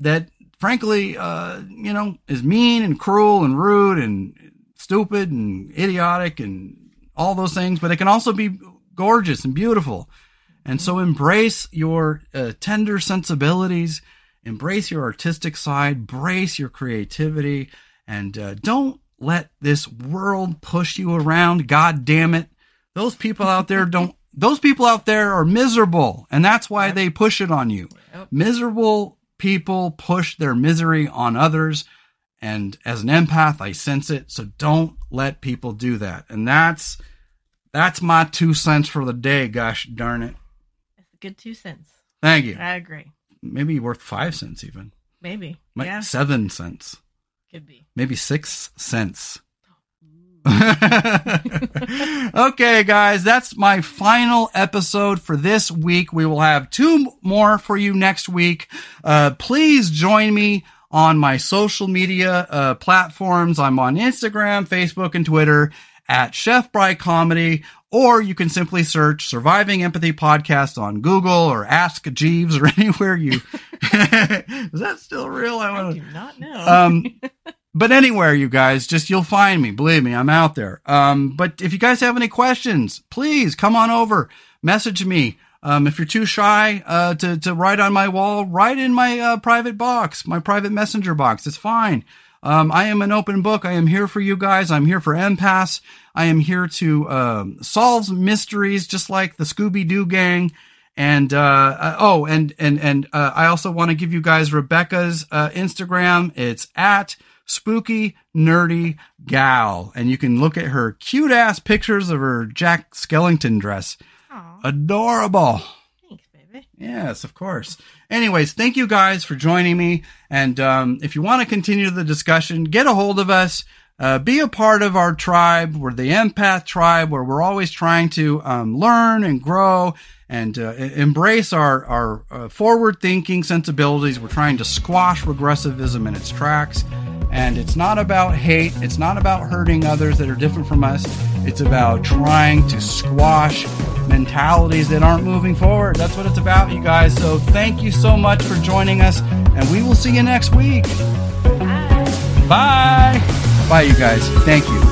that, frankly, uh, you know, is mean and cruel and rude and stupid and idiotic and all those things, but it can also be gorgeous and beautiful. And so embrace your uh, tender sensibilities, embrace your artistic side, brace your creativity, and uh, don't let this world push you around. God damn it. Those people out there don't those people out there are miserable and that's why they push it on you. Miserable people push their misery on others. And as an empath, I sense it. So don't let people do that. And that's, that's my two cents for the day. Gosh darn it. That's a good two cents. Thank you. I agree. Maybe worth five cents even. Maybe. Might, yeah. Seven cents. Could be. Maybe six cents. okay, guys, that's my final episode for this week. We will have two more for you next week. Uh, please join me on my social media uh, platforms. I'm on Instagram, Facebook, and Twitter at Chef Bry Comedy, or you can simply search Surviving Empathy Podcast on Google or Ask Jeeves or anywhere you. Is that still real? I, wanna... I do not know. um, but anywhere, you guys, just you'll find me. Believe me, I'm out there. Um, but if you guys have any questions, please come on over, message me. Um, if you're too shy uh, to to write on my wall, write in my uh, private box, my private messenger box. It's fine. Um, I am an open book. I am here for you guys. I'm here for empaths. I am here to um, solve mysteries, just like the Scooby Doo gang. And uh, uh, oh, and and and uh, I also want to give you guys Rebecca's uh, Instagram. It's at spooky, nerdy gal. And you can look at her cute ass pictures of her Jack Skellington dress. Aww. Adorable. Thanks, baby. Yes, of course. Anyways, thank you guys for joining me. And um, if you want to continue the discussion, get a hold of us. Uh, be a part of our tribe. We're the empath tribe where we're always trying to um, learn and grow and uh, embrace our, our uh, forward thinking sensibilities. We're trying to squash regressivism in its tracks. And it's not about hate, it's not about hurting others that are different from us. It's about trying to squash mentalities that aren't moving forward. That's what it's about, you guys. So thank you so much for joining us, and we will see you next week. Bye. Bye. Bye, you guys. Thank you.